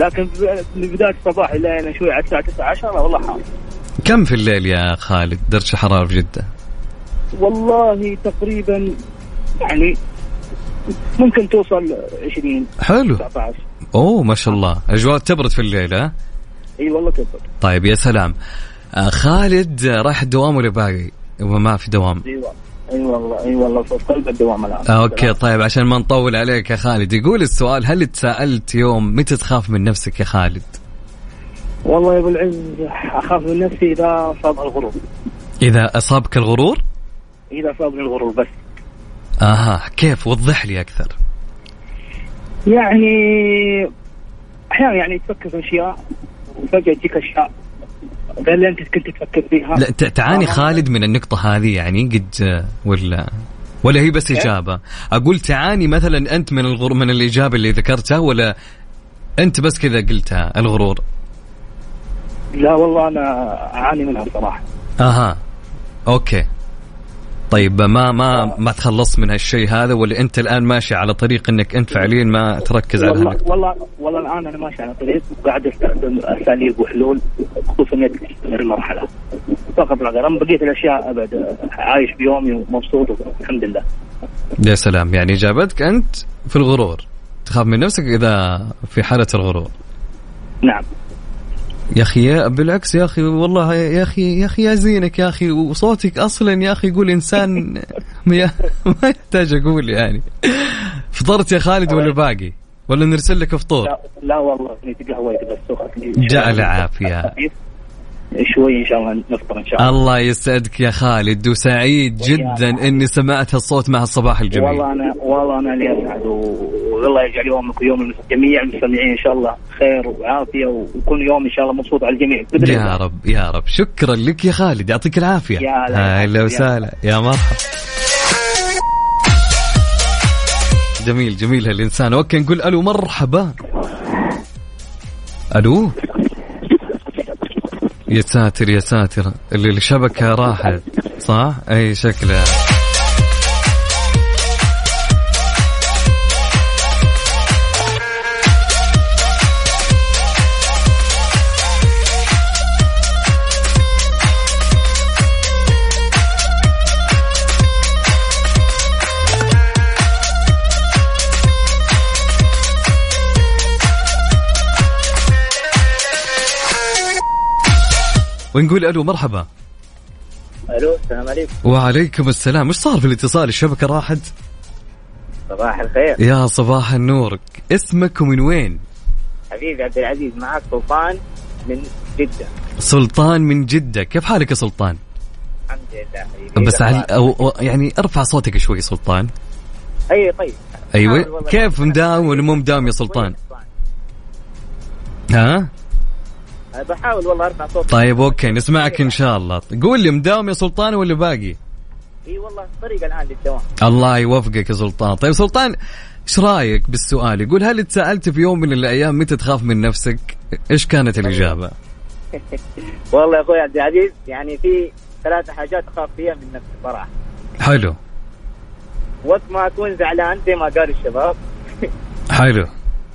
لكن في- من بداية الصباح إلى يعني شوي على الساعة 9 10 لا والله حار. كم في الليل يا خالد؟ درجة الحرارة في جدة. والله تقريبا يعني ممكن توصل 20 حلو. 19 أوه ما شاء الله. أجواء تبرد في الليل ها؟ إي والله تبرد. طيب يا سلام. آه خالد آه، رايح الدوام ولا باقي؟ وما في دوام. إي والله إي والله إي والله في قلب الدوام الآن. آه okay طيب عشان ما نطول عليك يا خالد يقول السؤال هل تساءلت يوم متى تخاف من نفسك يا خالد؟ والله يا أبو العز أخاف من نفسي إذا صاب الغرور. إذا أصابك الغرور؟ إذا صابني الغرور بس. آها كيف؟ وضح لي أكثر. يعني أحيانا يعني تفكر في أشياء وفجأة تجيك أشياء غير اللي أنت كنت تفكر فيها. لا تعاني آه. خالد من النقطة هذه يعني قد ولا ولا هي بس إجابة؟ أقول تعاني مثلا أنت من الغر من الإجابة اللي ذكرتها ولا أنت بس كذا قلتها الغرور؟ لا والله أنا أعاني منها صراحة. أها أوكي. طيب ما ما ما تخلصت من هالشيء هذا ولا أنت الآن ماشي على طريق أنك أنت فعليا ما تركز على والله هالنقطة؟ والله والله الآن أنا ماشي على طريق وقاعد أستخدم أساليب وحلول خصوصا إني أستمر المرحله فقط لا غير بقيه الأشياء أبد عايش بيومي ومبسوط والحمد لله. يا سلام يعني إجابتك أنت في الغرور. تخاف من نفسك إذا في حالة الغرور. نعم. يا أخي يا بالعكس يا أخي والله يا أخي يا أخي يا زينك يا أخي وصوتك أصلا يا أخي يقول إنسان ما يحتاج أقول يعني فطرت يا خالد ولا باقي؟ ولا نرسل لك فطور؟ لا, لا والله قهوة بس سخنت لي. جعل عافيه شوي إن شاء الله نفطر إن شاء الله الله يسعدك يا خالد وسعيد جدا إني سمعت هالصوت مع الصباح الجميل والله أنا والله أنا اللي أسعد و- والله يجعل يومك ويوم جميع المستمعين إن شاء الله خير وعافية ويكون يوم إن شاء الله مبسوط على الجميع. يا. رب يا رب. شكرا لك يا خالد. يعطيك العافية. يا هلا. وسهلا. يا مرحبا. جميل جميل هالإنسان. أوكي نقول ألو مرحبا. ألو. يا ساتر يا ساتر. اللي الشبكة راحت صح؟ أي شكلها. ونقول ألو مرحبا. ألو السلام عليكم. وعليكم السلام. إيش صار في الاتصال؟ الشبكة راحت؟ صباح الخير. يا صباح النور. اسمك ومن وين؟ حبيبي عبد العزيز معك سلطان من جدة. سلطان من جدة. كيف حالك يا سلطان؟ الحمد لله حبيبي. بس عل... أو... أو... يعني ارفع صوتك شوي سلطان. اي طيب. حاول أيوه. كيف مداوم ولا مو مداوم يا سلطان؟ ها؟ بحاول والله أرفع صوت طيب أوكي نسمعك إن شاء الله. قول لي مداوم يا سلطان ولا باقي؟ إي والله طريق الآن للدوام. الله يوفقك يا سلطان. طيب سلطان إيش رأيك بالسؤال؟ يقول هل تسالت في يوم من الأيام متى تخاف من نفسك؟ إيش كانت الإجابة؟ والله يا أخوي عبد العزيز يعني في ثلاث حاجات أخاف فيها من نفسي صراحة. حلو. وقت ما أكون زعلان زي ما قال الشباب. حلو.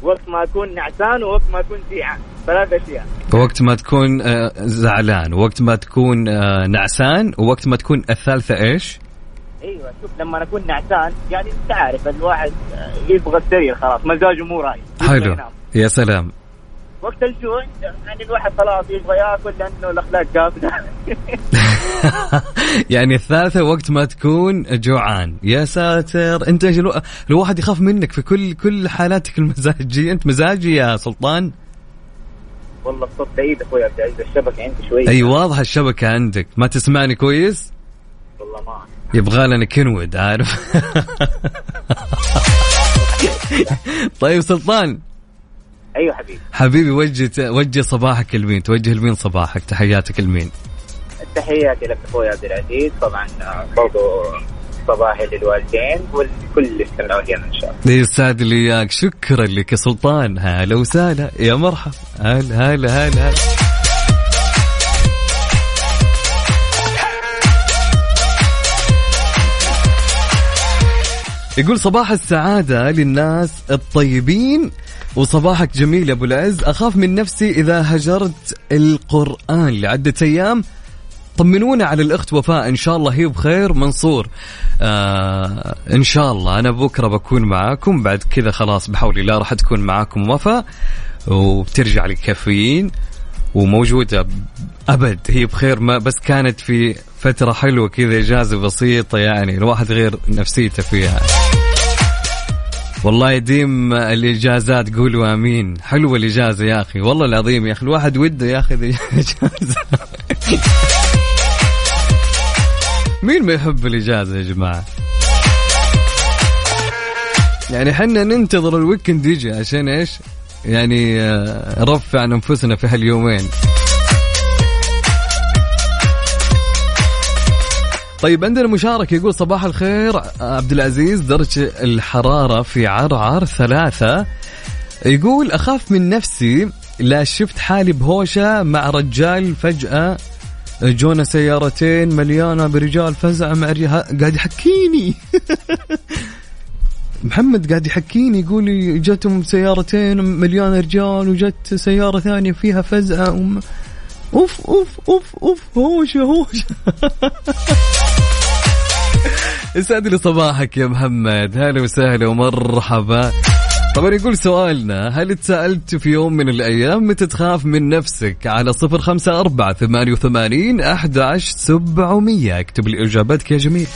وقت ما أكون نعسان ووقت ما أكون جيعان. ثلاث أشياء. وقت ما تكون آه، زعلان وقت ما تكون آه، نعسان ووقت ما تكون الثالثة إيش؟ أيوه شوف لما أكون نعسان يعني أنت عارف الواحد آه، يبغى السرير خلاص مزاجه مو رايق. حلو. يا سلام. وقت الجوع يعني الواحد خلاص يبغى ياكل لأنه الأخلاق جافله يعني الثالثة وقت ما تكون جوعان. يا ساتر. أنت الو- الواحد يخاف منك في كل كل حالاتك المزاجية. أنت مزاجي يا سلطان؟ والله الصوت بعيد أخوي عبد العزيز الشبكة عندي شوي. أي واضح الشبكة عندك. ما تسمعني كويس؟ والله ما يبغى لنا كنود عارف. طيب سلطان أيوه حبيبي. حبيبي وجه وجه صباحك لمين توجه لمين صباحك تحياتك لمين تحياتي لك أخوي عبد العزيز طبعا برضو صباحي للوالدين ولكل اللي استمعوا لنا إن شاء الله. يسعد لي إياك شكرا لك يا سلطان. هلا وسهلا يا مرحبا. هلا هلا هلا هلا. يقول صباح السعادة للناس الطيبين وصباحك جميل يا أبو العز. أخاف من نفسي إذا هجرت القرآن لعدة أيام. طمنونا على الأخت وفاء إن شاء الله هي بخير. منصور آه إن شاء الله. أنا بكرة بكون معاكم. بعد كذا خلاص بحول الله راح تكون معاكم وفاء. وبترجع للكافيين وموجودة أبد. هي بخير ما بس كانت في فترة حلوة كذا إجازة بسيطة يعني. الواحد غير نفسيته فيها. والله يديم الإجازات قولوا آمين. حلوة الإجازة يا أخي والله العظيم يا أخي. الواحد وده ياخذ إجازة. مين ما يحب الإجازة يا جماعة؟ يعني حنا ننتظر الويكند يجي عشان إيش؟ يعني آه، نرفع عن أنفسنا في هاليومين. طيب عندنا مشاركة يقول صباح الخير عبد العزيز درجة الحرارة في عرعر ثلاثة. يقول أخاف من نفسي لا شفت حالي بهوشة مع رجال فجأة. جونا سيارتين مليانة برجال فزع مع قاعد يحكيني. محمد قاعد يحكيني يقول لي جتهم سيارتين مليانة رجال وجت سيارة ثانية فيها فزعة وم... أوف أوف أوف أوف هوشة هوشة. يسعد لي صباحك يا محمد. هلا وسهلا ومرحبا. طبعا يقول سؤالنا هل تسألت في يوم من الأيام متى تخاف من نفسك؟ على صفر خمسة أربعة ثمانية وثمانين أحد عشر سبعمية. اكتب لي إجابتك يا جميل.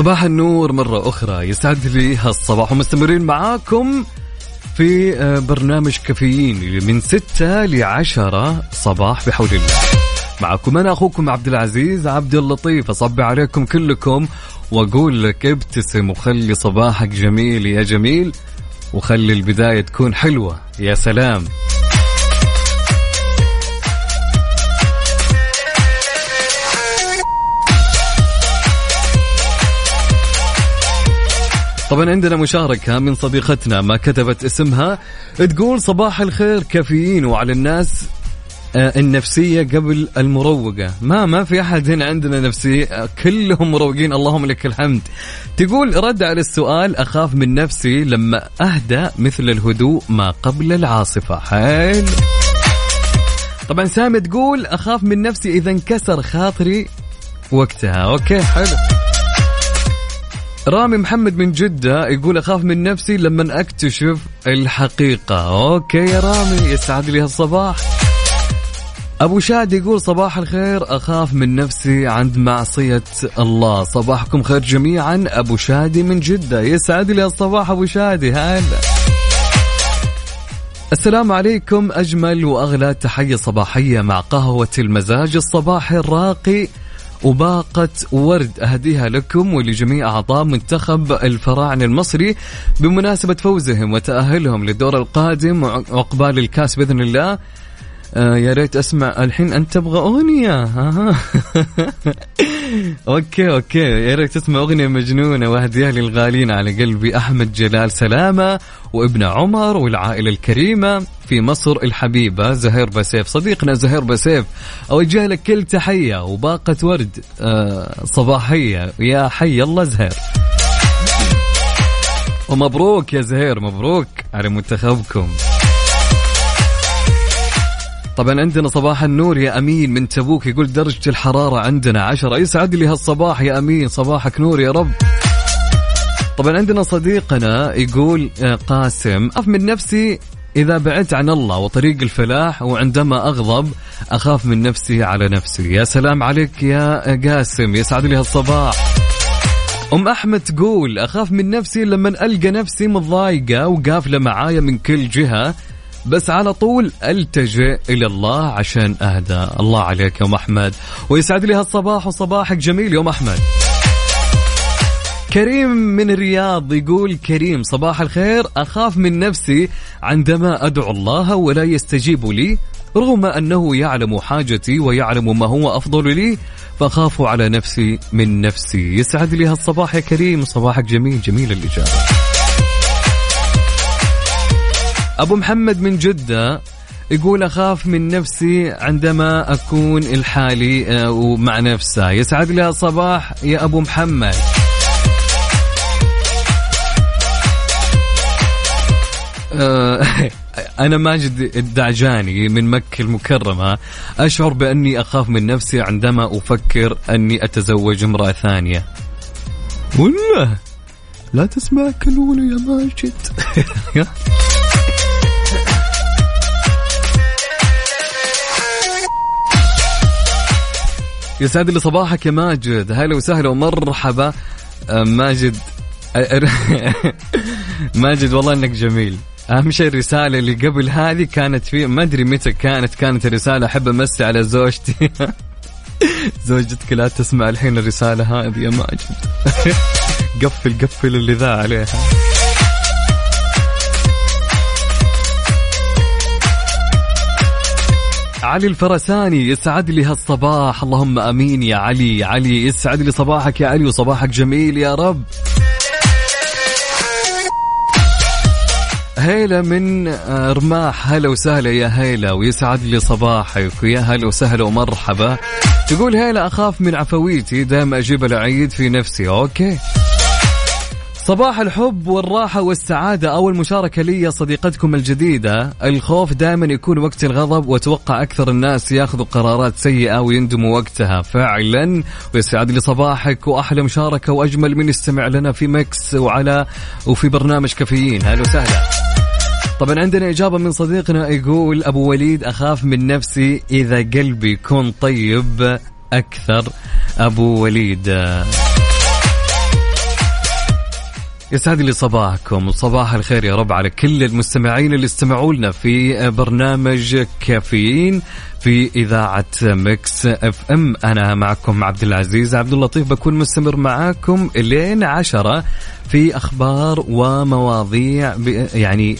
صباح النور مرة أخرى يسعد لي هالصباح ومستمرين معاكم في آه، برنامج كافيين من ستة لعشرة صباح بحول الله. معكم أنا أخوكم عبد العزيز عبد اللطيف. أصبي عليكم كلكم وأقول لك ابتسم وخلي صباحك جميل يا جميل وخلي البداية تكون حلوة. يا سلام. طبعا عندنا مشاركة من صديقتنا ما كتبت اسمها. تقول صباح الخير كافيين وعلى الناس آه، النفسية قبل المروقة. ما ما في أحد هنا عندنا نفسية آه، كلهم مروقين. اللهم لك الحمد. تقول رد على السؤال أخاف من نفسي لما أهدى مثل الهدوء ما قبل العاصفة. حلو طبعا سامي تقول أخاف من نفسي إذا انكسر خاطري وقتها. okay حلو. رامي محمد من جدة يقول أخاف من نفسي لما أكتشف الحقيقة. okay يا رامي يسعد لي هالصباح. أبو شادي يقول صباح الخير أخاف من نفسي عند معصية الله. صباحكم خير جميعا أبو شادي من جدة. يسعد لي الصباح أبو شادي هلا. السلام عليكم أجمل وأغلى تحية صباحية مع قهوة المزاج الصباحي الراقي. وباقة ورد أهديها لكم ولجميع أعضاء منتخب الفراعنة المصري بمناسبة فوزهم وتأهلهم للدور القادم وعقبال الكاس بإذن الله. آه يا ريت أسمع. الحين أنت تبغى أغنية. آه. okay okay. يا ريت تسمع أغنية مجنونة. واهديها للغالين على قلبي. أحمد جلال سلامة وابن عمر والعائلة الكريمة في مصر الحبيبة. زهير بسيف. صديقنا زهير بسيف. أوجه لك كل تحية وباقة ورد. آه صباحية. يا حي الله زهير. ومبروك يا زهير. مبروك على منتخبكم. طبعا عندنا صباح النور يا أمين من تبوك يقول درجة الحرارة عندنا عشرة. يسعد لي هالصباح يا أمين صباحك نور يا رب. طبعا عندنا صديقنا يقول آه، قاسم أخاف من نفسي إذا بعدت عن الله وطريق الفلاح وعندما أغضب أخاف من نفسي على نفسي. يا سلام عليك يا قاسم يسعد لي هالصباح. أم أحمد تقول أخاف من نفسي لما ألقى نفسي متضايقة وقافلة معايا من كل جهة. بس على طول التجئ إلى الله عشان أهدى. الله عليك يا أم أحمد. ويسعد لي هالصباح وصباحك جميل يا أم أحمد. كريم من الرياض يقول كريم صباح الخير. أخاف من نفسي عندما أدعو الله ولا يستجيب لي. رغم أنه يعلم حاجتي ويعلم ما هو أفضل لي فأخاف على نفسي من نفسي. يسعد لي هالصباح يا كريم. صباحك جميل جميل الاجابه أبو محمد من جدة يقول أخاف من نفسي عندما أكون الحالي آه، ومع نفسه. يسعد لي الصباح يا أبو محمد. آه، أنا ماجد الدعجاني من مكة المكرمة. أشعر بأني أخاف من نفسي عندما أفكر أني أتزوج امرأة ثانية. ولا لا تسمع كلولة يا ماجد. يسعد لي صباحك يا ماجد. هلا وسهلا ومرحبا. ماجد ماجد والله إنك جميل. أهم شيء الرسالة اللي قبل هذه كانت في ما أدري متى كانت كانت الرسالة أحب أمسي على زوجتي. زوجتك لا تسمع الحين الرسالة هذه يا ماجد. قفل قفل اللي ذا عليها. علي الفرساني يسعد لي هالصباح. اللهم آمين يا علي. علي يسعد لي صباحك يا علي وصباحك جميل يا رب. هيلا من رماح هلا وسهلا يا هيلا ويسعد لي صباحك. ويا هلا وسهلا ومرحبا. تقول هيلا أخاف من عفويتي دائما أجيب العيد في نفسي. okay. صباح الحب والراحة والسعادة. أول مشاركة لي صديقتكم الجديدة. الخوف دائما يكون وقت الغضب وأتوقع أكثر الناس ياخذوا قرارات سيئة ويندموا وقتها فعلا. ويسعد لي صباحك وأحلى مشاركة وأجمل من يستمع لنا في Mix وعلى وفي برنامج كافيين. هلا وسهلا. طبعا عندنا إجابة من صديقنا يقول أبو وليد أخاف من نفسي إذا قلبي يكون طيب أكثر. أبو وليد. يسعد لي صباحكم. وصباح الخير يا رب على كل المستمعين اللي استمعوا لنا في برنامج كافيين في إذاعة Mix FM. أنا معكم عبد العزيز. عبد اللطيف بكون مستمر معاكم لين عشرة في أخبار ومواضيع يعني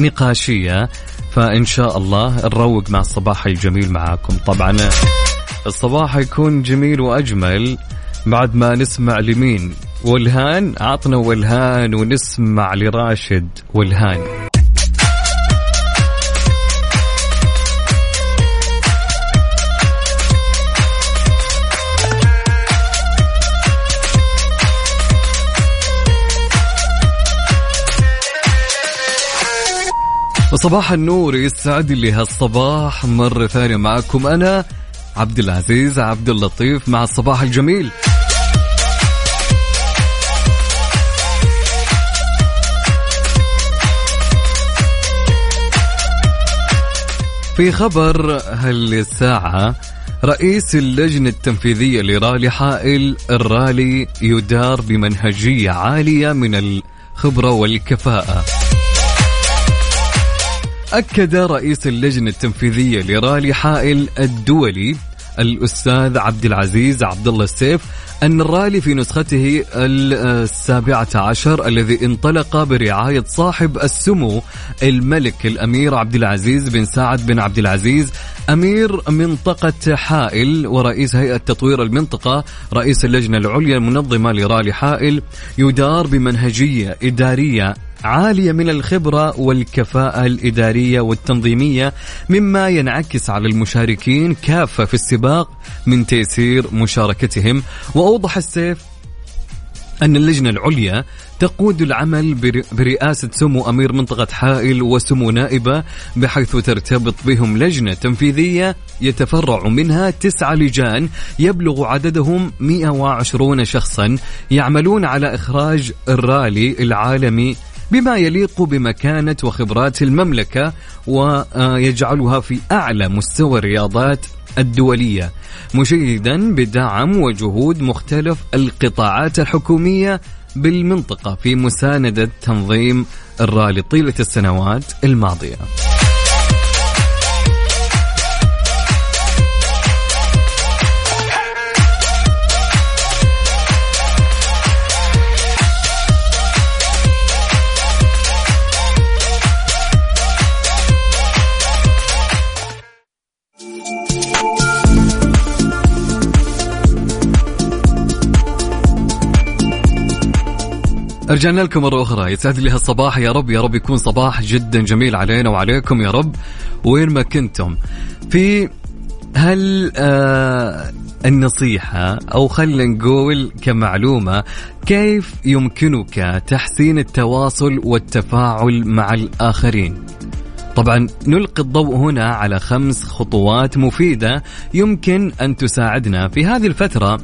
نقاشية. فإن شاء الله نروق مع الصباح الجميل معاكم. طبعا الصباح يكون جميل وأجمل بعد ما نسمع لمين؟ والهان عطنا والهان ونسمع لراشد والهان. صباح النور يسعد لي هالصباح. مرة ثانية معكم أنا عبد العزيز عبد اللطيف مع الصباح الجميل. في خبر هالساعة رئيس اللجنة التنفيذية لرالي حائل الرالي يدار بمنهجية عالية من الخبرة والكفاءة. أكد رئيس اللجنة التنفيذية لرالي حائل الدولي الأستاذ عبد العزيز عبد الله السيف أن الرالي في نسخته السابعة عشر الذي انطلق برعاية صاحب السمو الملك الأمير عبد العزيز بن سعد بن عبد العزيز أمير منطقة حائل ورئيس هيئة تطوير المنطقة رئيس اللجنة العليا المنظمة لرالي حائل يدار بمنهجية إدارية عالية من الخبرة والكفاءة الإدارية والتنظيمية مما ينعكس على المشاركين كافة في السباق من تيسير مشاركتهم. وأوضح السيف أن اللجنة العليا تقود العمل بر- برئاسة سمو أمير منطقة حائل وسمو نائبة بحيث ترتبط بهم لجنة تنفيذية يتفرع منها تسعة لجان يبلغ عددهم 120 شخصا يعملون على إخراج الرالي العالمي بما يليق بمكانة وخبرات المملكة ويجعلها في أعلى مستوى الرياضات الدولية مشيدا بدعم وجهود مختلف القطاعات الحكومية بالمنطقة في مساندة تنظيم الرالي طيلة السنوات الماضية. رجعنا لكم مرة أخرى. يسعد لي هالصباح. يا رب يا رب يكون صباح جدا جميل علينا وعليكم يا رب. وين ما كنتم. في هل آه النصيحة أو خلينا نقول كمعلومة كيف يمكنك تحسين التواصل والتفاعل مع الآخرين؟ طبعا نلقي الضوء هنا على خمس خطوات مفيدة يمكن أن تساعدنا في هذه الفترة.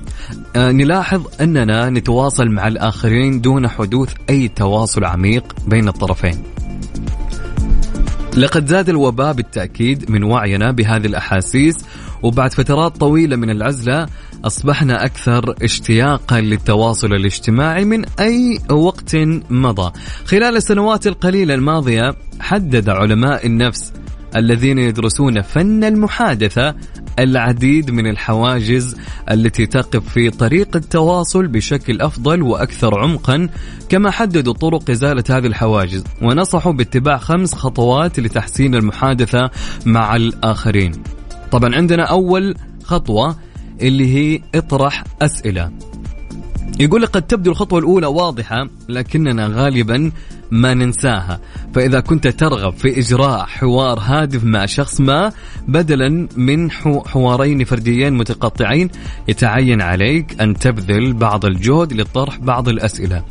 آه، نلاحظ أننا نتواصل مع الآخرين دون حدوث أي تواصل عميق بين الطرفين. لقد زاد الوباء بالتأكيد من وعينا بهذه الأحاسيس وبعد فترات طويلة من العزلة أصبحنا أكثر اشتياقا للتواصل الاجتماعي من أي وقت مضى خلال السنوات القليلة الماضية حدد علماء النفس الذين يدرسون فن المحادثة العديد من الحواجز التي تقف في طريق التواصل بشكل أفضل وأكثر عمقا كما حددوا طرق إزالة هذه الحواجز ونصحوا باتباع خمس خطوات لتحسين المحادثة مع الآخرين. طبعا عندنا أول خطوة اللي هي اطرح أسئلة. يقول قد تبدو الخطوة الأولى واضحة لكننا غالبا ما ننساها. فإذا كنت ترغب في إجراء حوار هادف مع شخص ما بدلا من حوارين فرديين متقطعين يتعين عليك أن تبذل بعض الجهد لطرح بعض الأسئلة.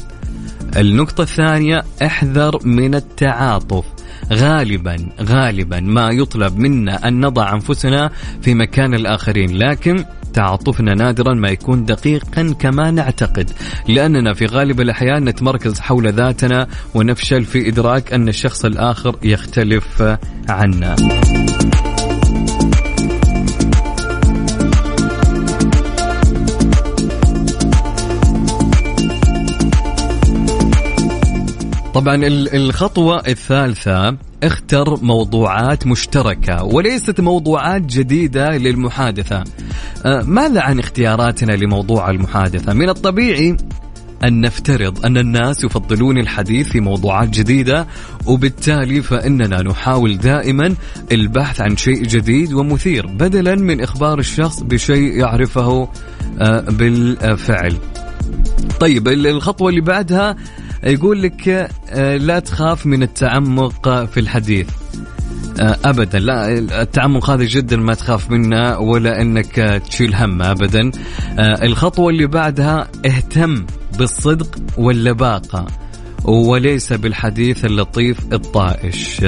النقطة الثانية احذر من التعاطف. غالبا غالبا ما يطلب منا أن نضع أنفسنا في مكان الآخرين لكن تعاطفنا نادرا ما يكون دقيقا كما نعتقد لأننا في غالب الأحيان نتمركز حول ذاتنا ونفشل في إدراك أن الشخص الآخر يختلف عنا. طبعا الخطوة الثالثة اختر موضوعات مشتركة وليست موضوعات جديدة للمحادثة. أه، ماذا عن اختياراتنا لموضوع المحادثة؟ من الطبيعي أن نفترض أن الناس يفضلون الحديث في موضوعات جديدة وبالتالي فإننا نحاول دائما البحث عن شيء جديد ومثير بدلا من إخبار الشخص بشيء يعرفه أه، بالفعل. طيب الخطوة اللي بعدها يقول لك أه، لا تخاف من التعمق في الحديث. آه، ابدا. لا التعمق هذا جدا ما تخاف منه ولا إنك تشيل هم ابدا. آه، الخطوة اللي بعدها اهتم بالصدق واللباقة. وليس بالحديث اللطيف الطائش.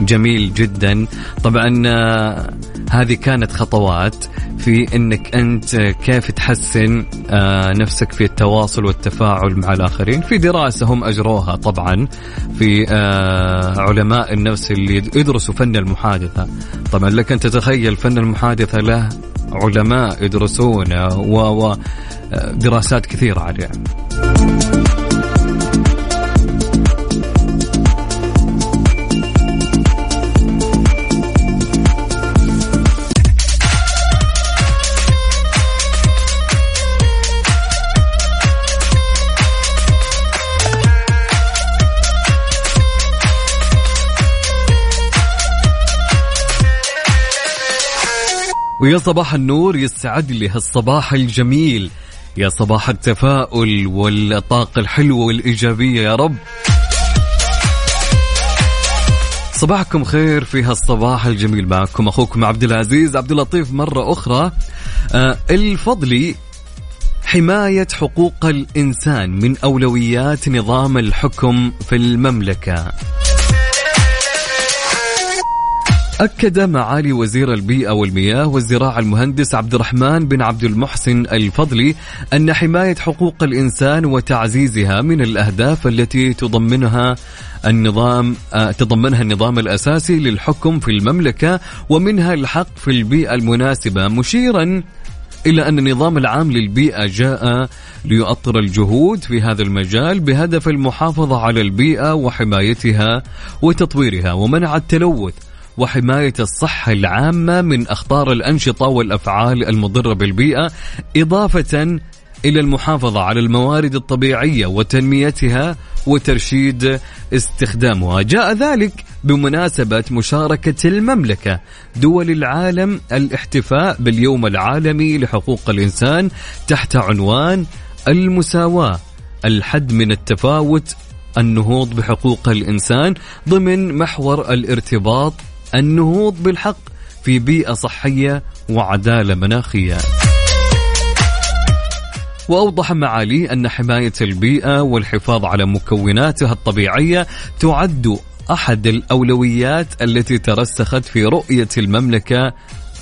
جميل جدا. طبعا آه، هذه كانت خطوات في إنك أنت كيف تحسن آه، نفسك في التواصل والتفاعل مع الآخرين. في دراسة هم أجروها طبعا في آه، علماء النفس اللي يدرسوا فن المحادثة. طبعا لك أن تتخيل فن المحادثة له علماء يدرسونه ودراسات كثيرة عليه. ويا صباح النور يسعد لي هالصباح الجميل. يا صباح التفاؤل والطاقة الحلوة والإيجابية يا رب. صباحكم خير في هالصباح الجميل معكم أخوكم عبد العزيز. عبد اللطيف مرة أخرى. آه الفضلي حماية حقوق الإنسان من أولويات نظام الحكم في المملكة. أكد معالي وزير البيئة والمياه والزراعة المهندس عبد الرحمن بن عبد المحسن الفضلي أن حماية حقوق الإنسان وتعزيزها من الأهداف التي تضمنها النظام آه، تضمنها النظام الأساسي للحكم في المملكة ومنها الحق في البيئة المناسبة مشيرا إلى أن النظام العام للبيئة جاء ليؤطر الجهود في هذا المجال بهدف المحافظة على البيئة وحمايتها وتطويرها ومنع التلوث. وحماية الصحة العامة من أخطار الأنشطة والأفعال المضرة بالبيئة إضافة إلى المحافظة على الموارد الطبيعية وتنميتها وترشيد استخدامها. جاء ذلك بمناسبة مشاركة المملكة دول العالم الاحتفاء باليوم العالمي لحقوق الإنسان تحت عنوان المساواة الحد من التفاوت النهوض بحقوق الإنسان ضمن محور الارتباط النهوض بالحق في بيئة صحية وعدالة مناخية. وأوضح معالي أن حماية البيئة والحفاظ على مكوناتها الطبيعية تعد أحد الأولويات التي ترسخت في رؤية المملكة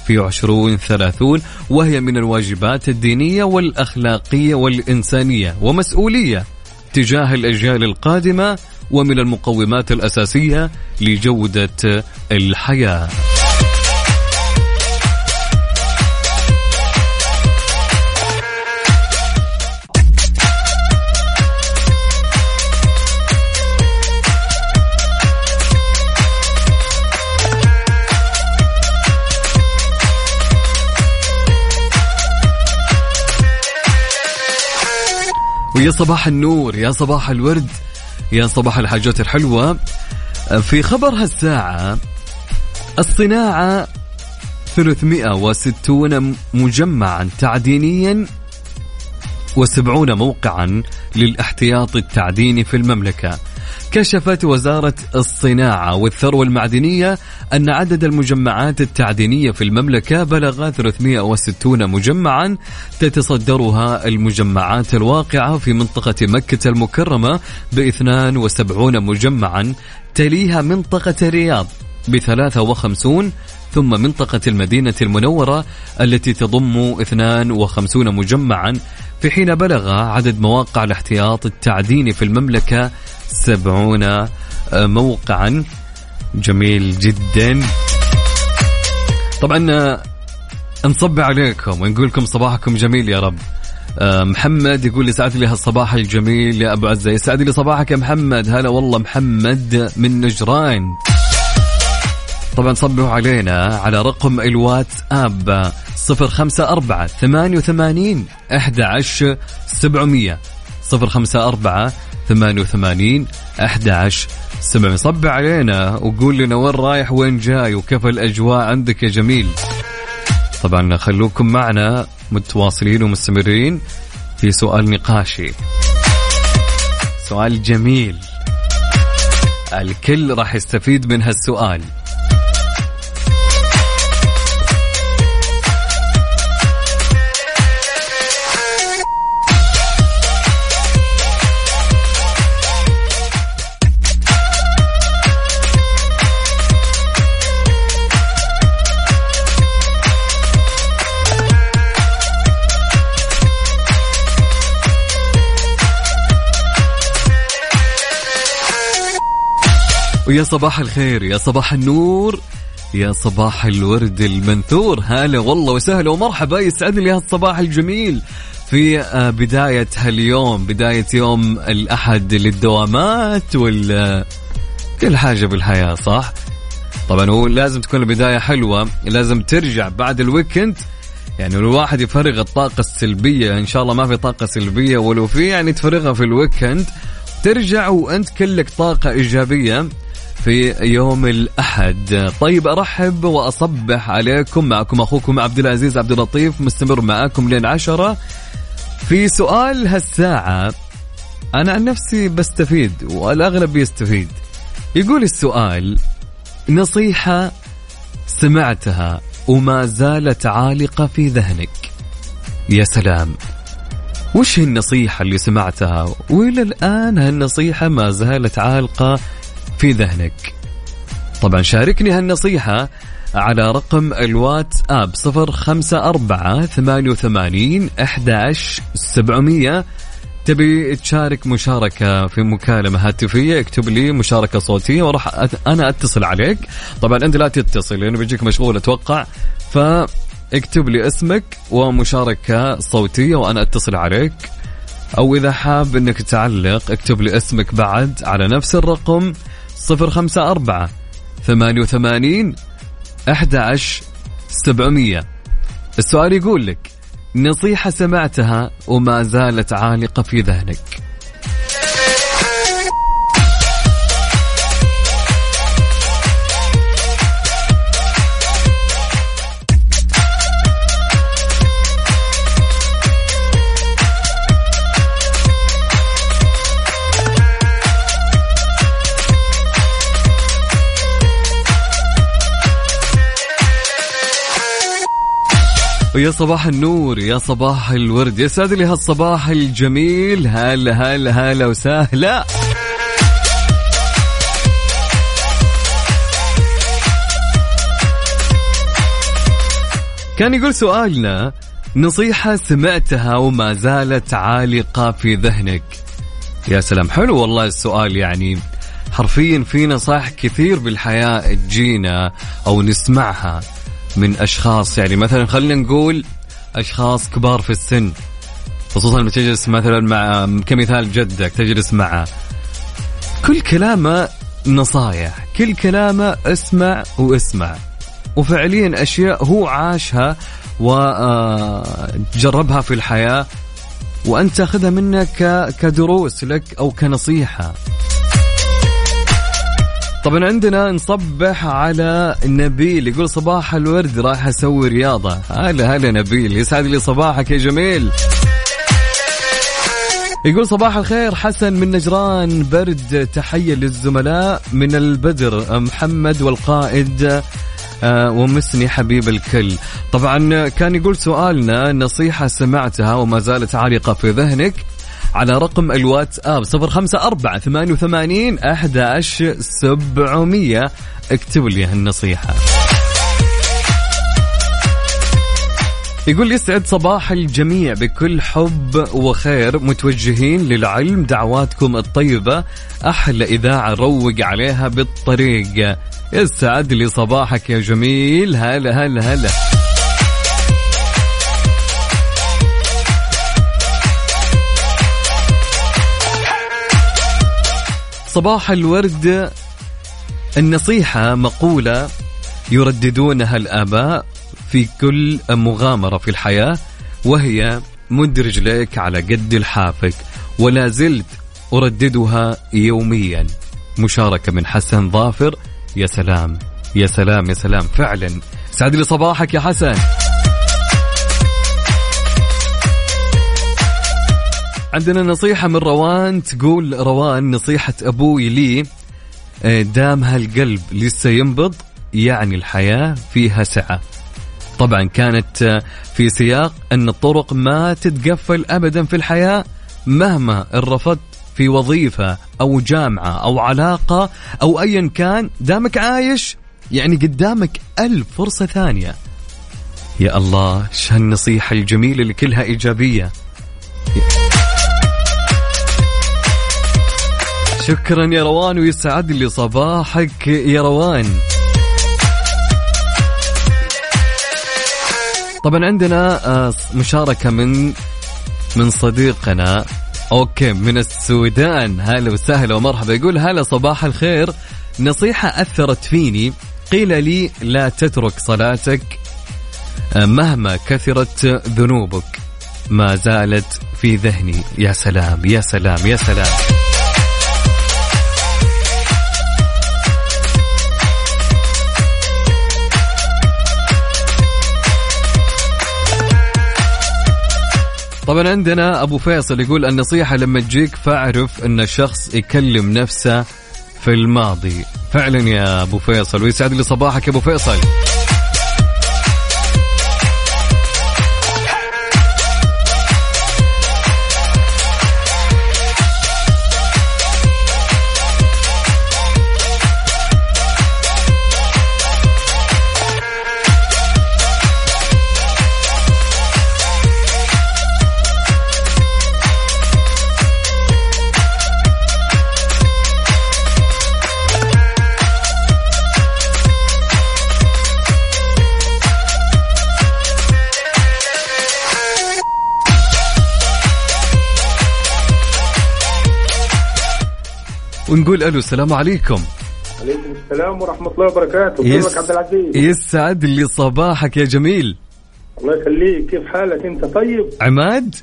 في عشرون ثلاثون وهي من الواجبات الدينية والأخلاقية والإنسانية ومسؤولية تجاه الأجيال القادمة ومن المقومات الأساسية لجودة الحياة. ويا صباح النور يا صباح الورد يا صباح الحاجات الحلوة. في خبر هالساعة الصناعة 360 مجمعا تعدينيا وسبعون موقعا للاحتياط التعديني في المملكة. كشفت وزارة الصناعة والثروة المعدنية أن عدد المجمعات التعدينية في المملكة بلغ 360 مجمعا تتصدرها المجمعات الواقعة في منطقة مكة المكرمة ب 72 مجمعا تليها منطقة الرياض ب 53 ثم منطقة المدينة المنورة التي تضم 52 مجمعا في حين بلغ عدد مواقع الاحتياط التعديني في المملكة 70 موقعا جميل جدا. طبعا نصب عليكم ونقول لكم صباحكم جميل يا رب. آه، محمد يقول يسعد لي هالصباح الجميل يا أبو عزة. يسعد لي صباحك يا محمد. هلا والله محمد من نجران. طبعا صبوا علينا على رقم الواتساب صفر خمسة أربعة ثمانية وثمانين أحد عشر سبعمية صفر خمسة أربعة ثمانية وثمانين أحد عشر سبعمية صب علينا وقول لنا وين رايح وين جاي وكيف الأجواء عندك يا جميل. طبعا خلوكم معنا متواصلين ومستمرين في سؤال نقاشي. سؤال جميل. الكل راح يستفيد من هالسؤال. ويا صباح الخير يا صباح النور يا صباح الورد المنثور. هلا والله وسهلا ومرحبا يسعد لي هالصباح الجميل. في آه، بداية هاليوم بداية يوم الأحد للدوامات وال كل حاجة بالحياة صح؟ طبعا هو لازم تكون البداية حلوة لازم ترجع بعد ال weekend. يعني الواحد يفرغ الطاقة السلبية إن شاء الله ما في طاقة سلبية ولو في يعني تفرغها في ال weekend ترجع وأنت كلك طاقة إيجابية. في يوم الأحد. طيب أرحب وأصبح عليكم معكم أخوكم عبد العزيز عبد اللطيف مستمر معاكم لين عشرة. في سؤال هالساعة أنا عن نفسي بستفيد والأغلب يستفيد. يقول السؤال نصيحة سمعتها وما زالت عالقة في ذهنك. يا سلام. وش هي النصيحة اللي سمعتها؟ وإلى الآن هالنصيحة ما زالت عالقة في ذهنك. طبعا شاركني هالنصيحة على رقم الواتساب صفر خمسة أربعة ثمانية وثمانين أحد سبعمية. تبي تشارك مشاركة في مكالمة هاتفية اكتب لي مشاركة صوتية وراح أت... أنا أتصل عليك. طبعا أنت لا تتصل لأنه بيجيك مشغول أتوقع. فاكتب لي اسمك ومشاركة صوتية وأنا أتصل عليك. أو إذا حاب أنك تعلق اكتب لي اسمك بعد على نفس الرقم. صفر خمسة أربعة ثمانية وثمانين أحد سبعمية. السؤال يقول لك نصيحة سمعتها وما زالت عالقة في ذهنك. ويا صباح النور يا صباح الورد. يسعد لي هالصباح الجميل. هلا هلا هلا وسهلا. كان يقول سؤالنا نصيحة سمعتها وما زالت عالقة في ذهنك. يا سلام حلو والله السؤال يعني. حرفيا في نصائح كثير بالحياة تجينا أو نسمعها. من أشخاص. يعني مثلا خلينا نقول أشخاص كبار في السن خصوصا لما تجلس مثلا مع كمثال جدك تجلس معه. كل كلامه نصايح كل كلامه اسمع واسمع. وفعليا أشياء هو عاشها وجربها في الحياة وأنت تأخذها منه كدروس لك أو كنصيحة. طبعا عندنا نصبح على نبيل يقول صباح الورد راح أسوي رياضة. هلا هلا نبيل يسعد لي صباحك يا جميل. يقول صباح الخير حسن من نجران برد تحية للزملاء من البدر محمد والقائد آه، ومسني حبيب الكل. طبعا كان يقول سؤالنا نصيحة سمعتها وما زالت عالقة في ذهنك. على رقم الواتساب صفر خمسة أربعة ثمانية وثمانين أحداش سبعمية. اكتبوا لي هالنصيحة. يقول يسعد صباح الجميع بكل حب وخير. متوجهين للعلم دعواتكم الطيبة. أحلى إذاعة روق عليها بالطريق. يسعد لي صباحك يا جميل. هلا هلا هلا. صباح الورد. النصيحة مقولة يرددونها الآباء في كل مغامرة في الحياة وهي مد رجليك على قد لحافك ولا زلت أرددها يوميا. مشاركة من حسن ظافر. يا سلام يا سلام يا سلام. فعلا. سعد لي صباحك يا حسن. عندنا نصيحة من روان تقول روان نصيحة أبوي لي آه، دام هالقلب لسه ينبض يعني الحياة فيها سعة. طبعا كانت آه، في سياق أن الطرق ما تتقفل أبدا في الحياة مهما رفضت في وظيفة أو جامعة أو علاقة أو أيا كان دامك عايش يعني قدامك ألف فرصة ثانية. يا الله إيش هالنصيحة الجميلة اللي كلها إيجابية. شكرا يا روان ويسعد لي صباحك يا روان. طبعا عندنا آه، مشاركة من من صديقنا أوكي من السودان. هلا وسهلا ومرحبا. يقول هلا صباح الخير. نصيحة أثرت فيني. قيل لي لا تترك صلاتك آه، مهما كثرت ذنوبك. ما زالت في ذهني. يا سلام يا سلام يا سلام. طبعا عندنا أبو فيصل يقول النصيحة لما تجيك فاعرف إن الشخص يكلم نفسه في الماضي. فعلا يا أبو فيصل ويسعد لي صباحك يا أبو فيصل. ونقول ألو السلام عليكم. عليكم السلام ورحمة الله وبركاته. يس- عبد العزيز؟ يسعد لي صباحك يا جميل. الله يخليك. كيف حالك أنت؟ طيب؟ عماد؟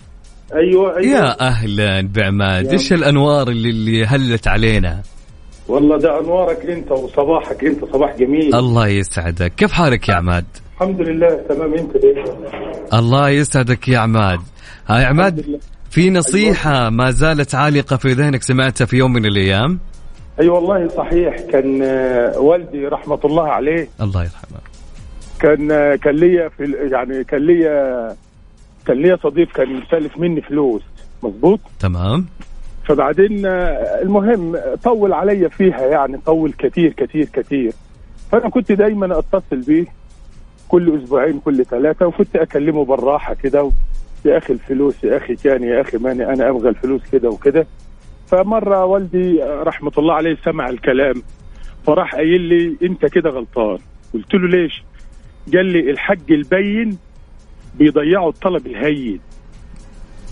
أيوه أيوه. يا أهلا بعماد. إيش الأنوار اللي, اللي هلت علينا؟ والله ده أنوارك أنت وصباحك أنت صباح جميل. الله يسعدك. كيف حالك يا عماد؟ الحمد لله تمام. أنت إيه؟ الله يسعدك يا عماد. هاي عماد في نصيحة ما زالت عالقة في ذهنك سمعتها في يوم من الأيام؟ أي والله صحيح كان آه، والدي رحمة الله عليه الله يرحمه. كان آه، كان ليا في يعني كان ليا كان ليا صديق كان مستلف مني فلوس. مظبوط؟ تمام. فبعدين آه، المهم طول عليا فيها يعني طول كتير كتير كتير. فأنا كنت دايما أتصل بيه كل أسبوعين كل ثلاثة وكنت أكلمه بالراحة كده يا أخي الفلوس يا أخي كان يا أخي ماني أنا أبغى الفلوس كده وكده. فمرة والدي رحمة الله عليه سمع الكلام فراح قايل لي أنت كده غلطان. قلت له ليش؟ قال لي الحق البين بيضيعوا الطلب الهين.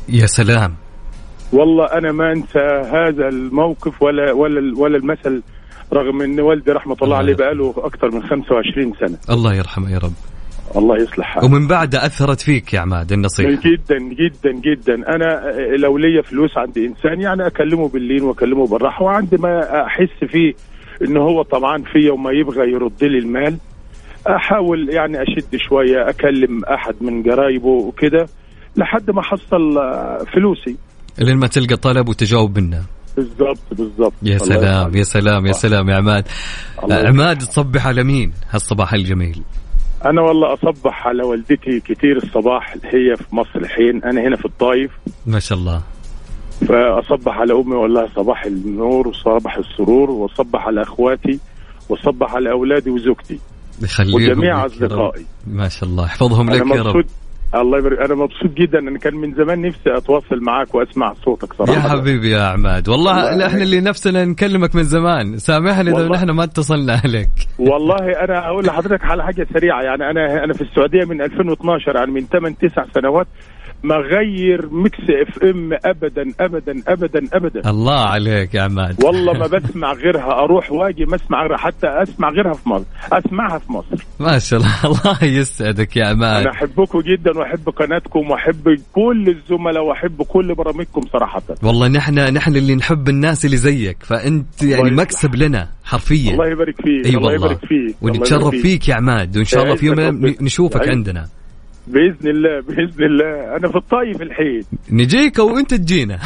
يا سلام. والله أنا ما أنسى هذا الموقف ولا ولا ولا المثل رغم إن والدي رحمة الله عليه بقاله أكثر من 25 سنة. الله يرحمه يا رب. الله يصلح. حالك ومن بعدها أثرت فيك يا عماد النصيحة. جدا جدا جدا. أنا لو ليا فلوس عند إنسان يعني أكلمه باللين وأكلمه بالراحة وعند ما أحس فيه إن هو طبعا فيا وما يبغى يرد لي المال أحاول يعني أشد شوية أكلم أحد من قرايبه وكده لحد ما احصل آه، فلوسي. لين ما تلقى طلب وتجاوب منه. بالضبط بالضبط. يا سلام. يا سلام يا سلام يا عماد. عماد تصبح على مين هالصباح الجميل. أنا والله أصبح على والدتي كتير الصباح هي في مصر الحين. أنا هنا في الطايف. ما شاء الله. فأصبح على أمي واقول لها صباح النور وصباح السرور واصبح على أخواتي واصبح على أولادي وزوجتي. وجميع. أصدقائي. ما شاء الله. يحفظهم لك يا رب. الله يبارك. أنا مبسوط جدا أنا كان من زمان نفسي أتواصل معاك وأسمع صوتك صراحة. يا حبيبي يا عماد. والله. إحنا اللي نفسنا نكلمك من زمان. سامحنا اذا. نحن ما اتصلنا عليك. والله أنا أقول لحضرتك على حاجة سريعة. يعني أنا أنا في السعودية من 2012 يعني من 8 9 سنوات ما غير Mix FM ابدا ابدا ابدا ابدا. الله عليك يا عماد والله ما بسمع غيرها. أروح واجي ما أسمع غيرها. حتى أسمع غيرها في مصر. أسمعها في مصر. ما شاء الله. الله يسعدك يا عماد أنا أحبكم جدا وأحب قناتكم وأحب كل الزملاء وأحب كل برامجكم صراحة. والله نحن نحن اللي نحب الناس اللي زيك. فأنت يعني. مكسب لنا حرفيا. الله يبارك فيك أي الله والله. يبارك فيك ونتشرف فيك. يا عماد وإن شاء الله في يوم. نشوفك. عندنا. بإذن الله بإذن الله. أنا في الطايف الحين. نجيك وأنت تجينا.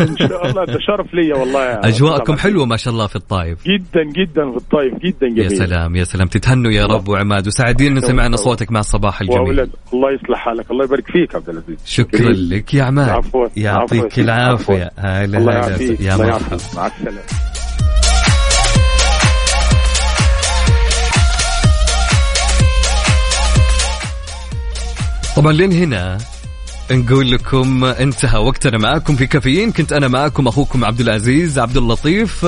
إن شاء الله ده شرف ليا والله يا أجواءكم طبعاً. حلوة ما شاء الله في الطايف. جدا جدا في الطايف جدا جميل. يا سلام يا سلام. تتهنوا يا رب وعماد. وسعيدين ان سمعنا صوتك مع الصباح الجميل. وأولاد الله يصلح حالك. الله يبارك فيك عبد العزيز. شكرا لك يا عماد. يعطيك. العافية. هلا يا مرحبا. مع السلامة. طبعا لين هنا نقول لكم انتهى وقتنا معاكم في كافيين. كنت أنا معاكم أخوكم عبد العزيز عبد اللطيف.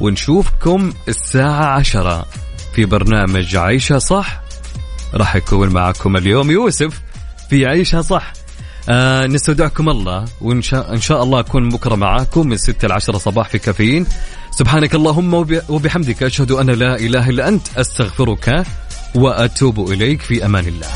ونشوفكم الساعة عشرة في برنامج عيشة صح. راح يكون معكم اليوم يوسف في عيشة صح. آه نستودعكم الله وإن شاء, إن شاء الله أكون بكرة معاكم من 6 ل 10 صباح في كافيين. سبحانك اللهم وب- وبحمدك أشهد أن لا إله إلا أنت أستغفرك وأتوب إليك في أمان الله.